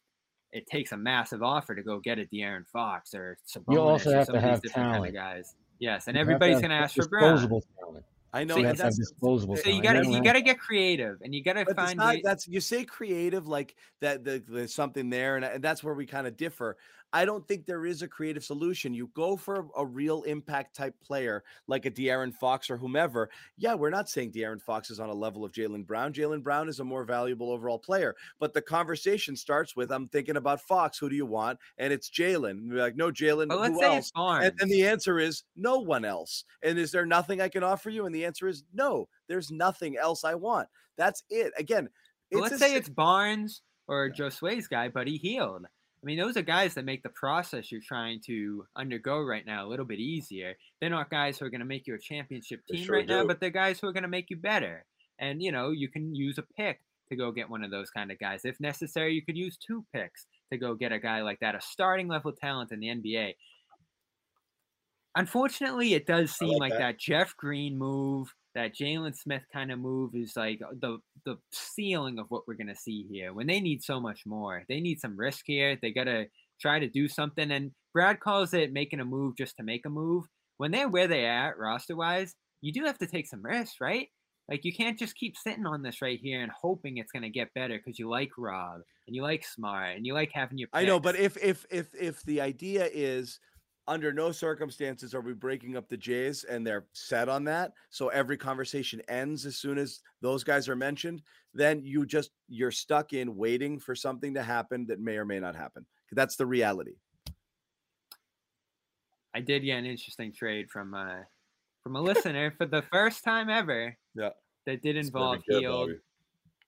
it takes a massive offer to go get a De'Aaron Fox or Sabonis also or have some to of these have different kind of talent. guys. Yes, and You have to everybody's gonna ask for Brad. disposable talent. I know So You you have that's disposable So you gotta you gotta get creative and you gotta find not, ways. that's you say creative like that the, there's something there and, and that's where we kind of differ i don't think there is a creative solution you go for a real impact type player like a De'Aaron Fox or whomever yeah we're not saying De'Aaron Fox is on a level of Jaylen Brown Jaylen Brown is a more valuable overall player but the conversation starts with I'm thinking about Fox who do you want and it's Jaylen and we're like no Jaylen but let's who say else it's Barnes. and, and the answer is no one else. And is there nothing I can offer you? And the answer is no, there's nothing else I want. That's it. Again, it's let's say it's Barnes or Joe Sway's guy, Buddy Hield. I mean, those are guys that make the process you're trying to undergo right now a little bit easier. They're not guys who are going to make you a championship team sure right now, but they're guys who are going to make you better. And, you know, you can use a pick to go get one of those kind of guys. If necessary, you could use two picks to go get a guy like that, a starting level talent in the NBA. Unfortunately, it does seem like like, that. that. Jeff Green move, that Jalen Smith kind of move is like uh, the the ceiling of what we're gonna see here. When they need so much more, they need some risk here. They gotta try to do something. And Brad calls it making a move just to make a move. When they're where they at roster wise, you do have to take some risks, right? Like you can't just keep sitting on this right here and hoping it's gonna get better because you like Rob and you like Smart and you like having your. I know, but if if if if the idea is under no circumstances are we breaking up the Jays and they're set on that, so every conversation ends as soon as those guys are mentioned, then you just you're stuck in waiting for something to happen that may or may not happen. That's the reality. I did get an interesting trade from uh from a listener for the first time ever. Yeah. That did involve Hield.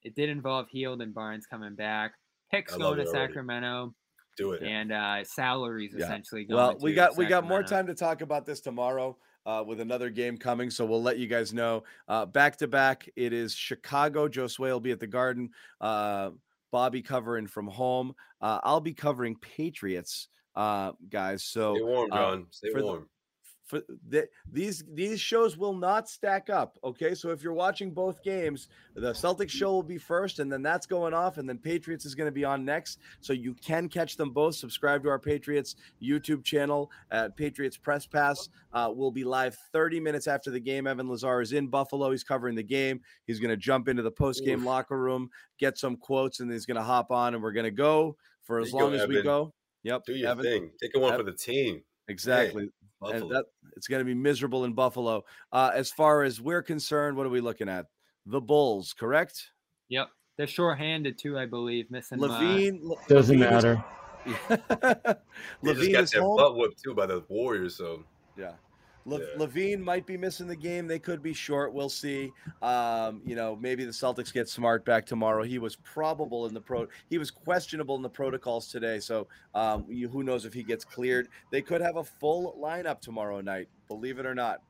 It did involve Hield and Barnes coming back. Picks going to. Sacramento Do it. and uh salaries Yeah. essentially going Well, we got we got more time to talk about this tomorrow uh, with another game coming, so we'll let you guys know. Uh, back to back, it is Chicago. Joe Sway will be at the Garden. Uh, Bobby covering from home. Uh, I'll be covering Patriots, uh, guys. So Stay warm, uh, John. Stay for the- warm. For the, these these shows will not stack up okay? So if you're watching both games the celtics show will be first and then that's going off and then patriots is going to be on next. So you can catch them both. Subscribe to our patriots youtube channel at patriots press pass. Uh, we'll be live 30 minutes after the game. Evan lazar is in buffalo. He's covering the game. He's going to jump into the post game Oof. locker room get some quotes and he's going to hop on and we're going to go for as you go, long as we go. Yep Do your Evan. thing. Take it one Ev- for the team. exactly. and Buffalo. that it's going to be miserable in Buffalo. Uh, as far as we're concerned, what are we looking at? The Bulls, correct? Yep. They're short-handed too, I believe. Missing uh, LaVine Le- Doesn't LaVine is- matter. [laughs] they just LaVine got is their home. butt whooped too by the Warriors. So Yeah. Le- Yeah. LaVine might be missing the game. They could be short. We'll see. Um, you know, maybe the Celtics get smart back tomorrow. He was probable in the pro. He was questionable in the protocols today. So um, you, who knows if he gets cleared? They could have a full lineup tomorrow night. Believe it or not.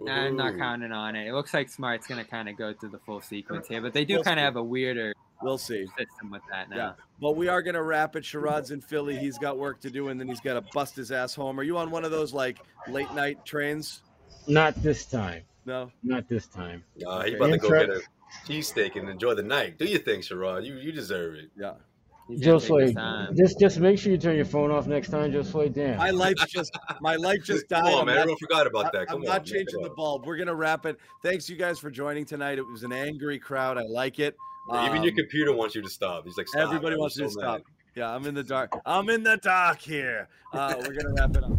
Nah, I'm not counting on it. It looks like Smart's gonna kind of go through the full sequence here, but they do We'll kind of have a weirder We'll see. system with that now. Yeah. But we are going to wrap it. Sherrod's in Philly. He's got work to do, and then he's got to bust his ass home. Are you on one of those like late night trains? Not this time. No. Not this time. Nah, he Okay. about to go get a cheesesteak and enjoy the night. Do you think, Sherrod. You you deserve it. Yeah. He's gonna take his Josue, time. just just make sure you turn your phone off next time, Josue. Damn. My lights just my light just died. [laughs] Come on, I'm man. not- Everyone forgot about that. Come I'm on, not man. changing Come the bulb. We're gonna wrap it. Thanks you guys for joining tonight. It was an angry crowd. I like it. Even your Um, computer wants you to stop. He's like, stop. Everybody man. wants I'm you to so stop. Yeah, I'm in the dark. I'm in the dark here. Uh, we're gonna wrap it up.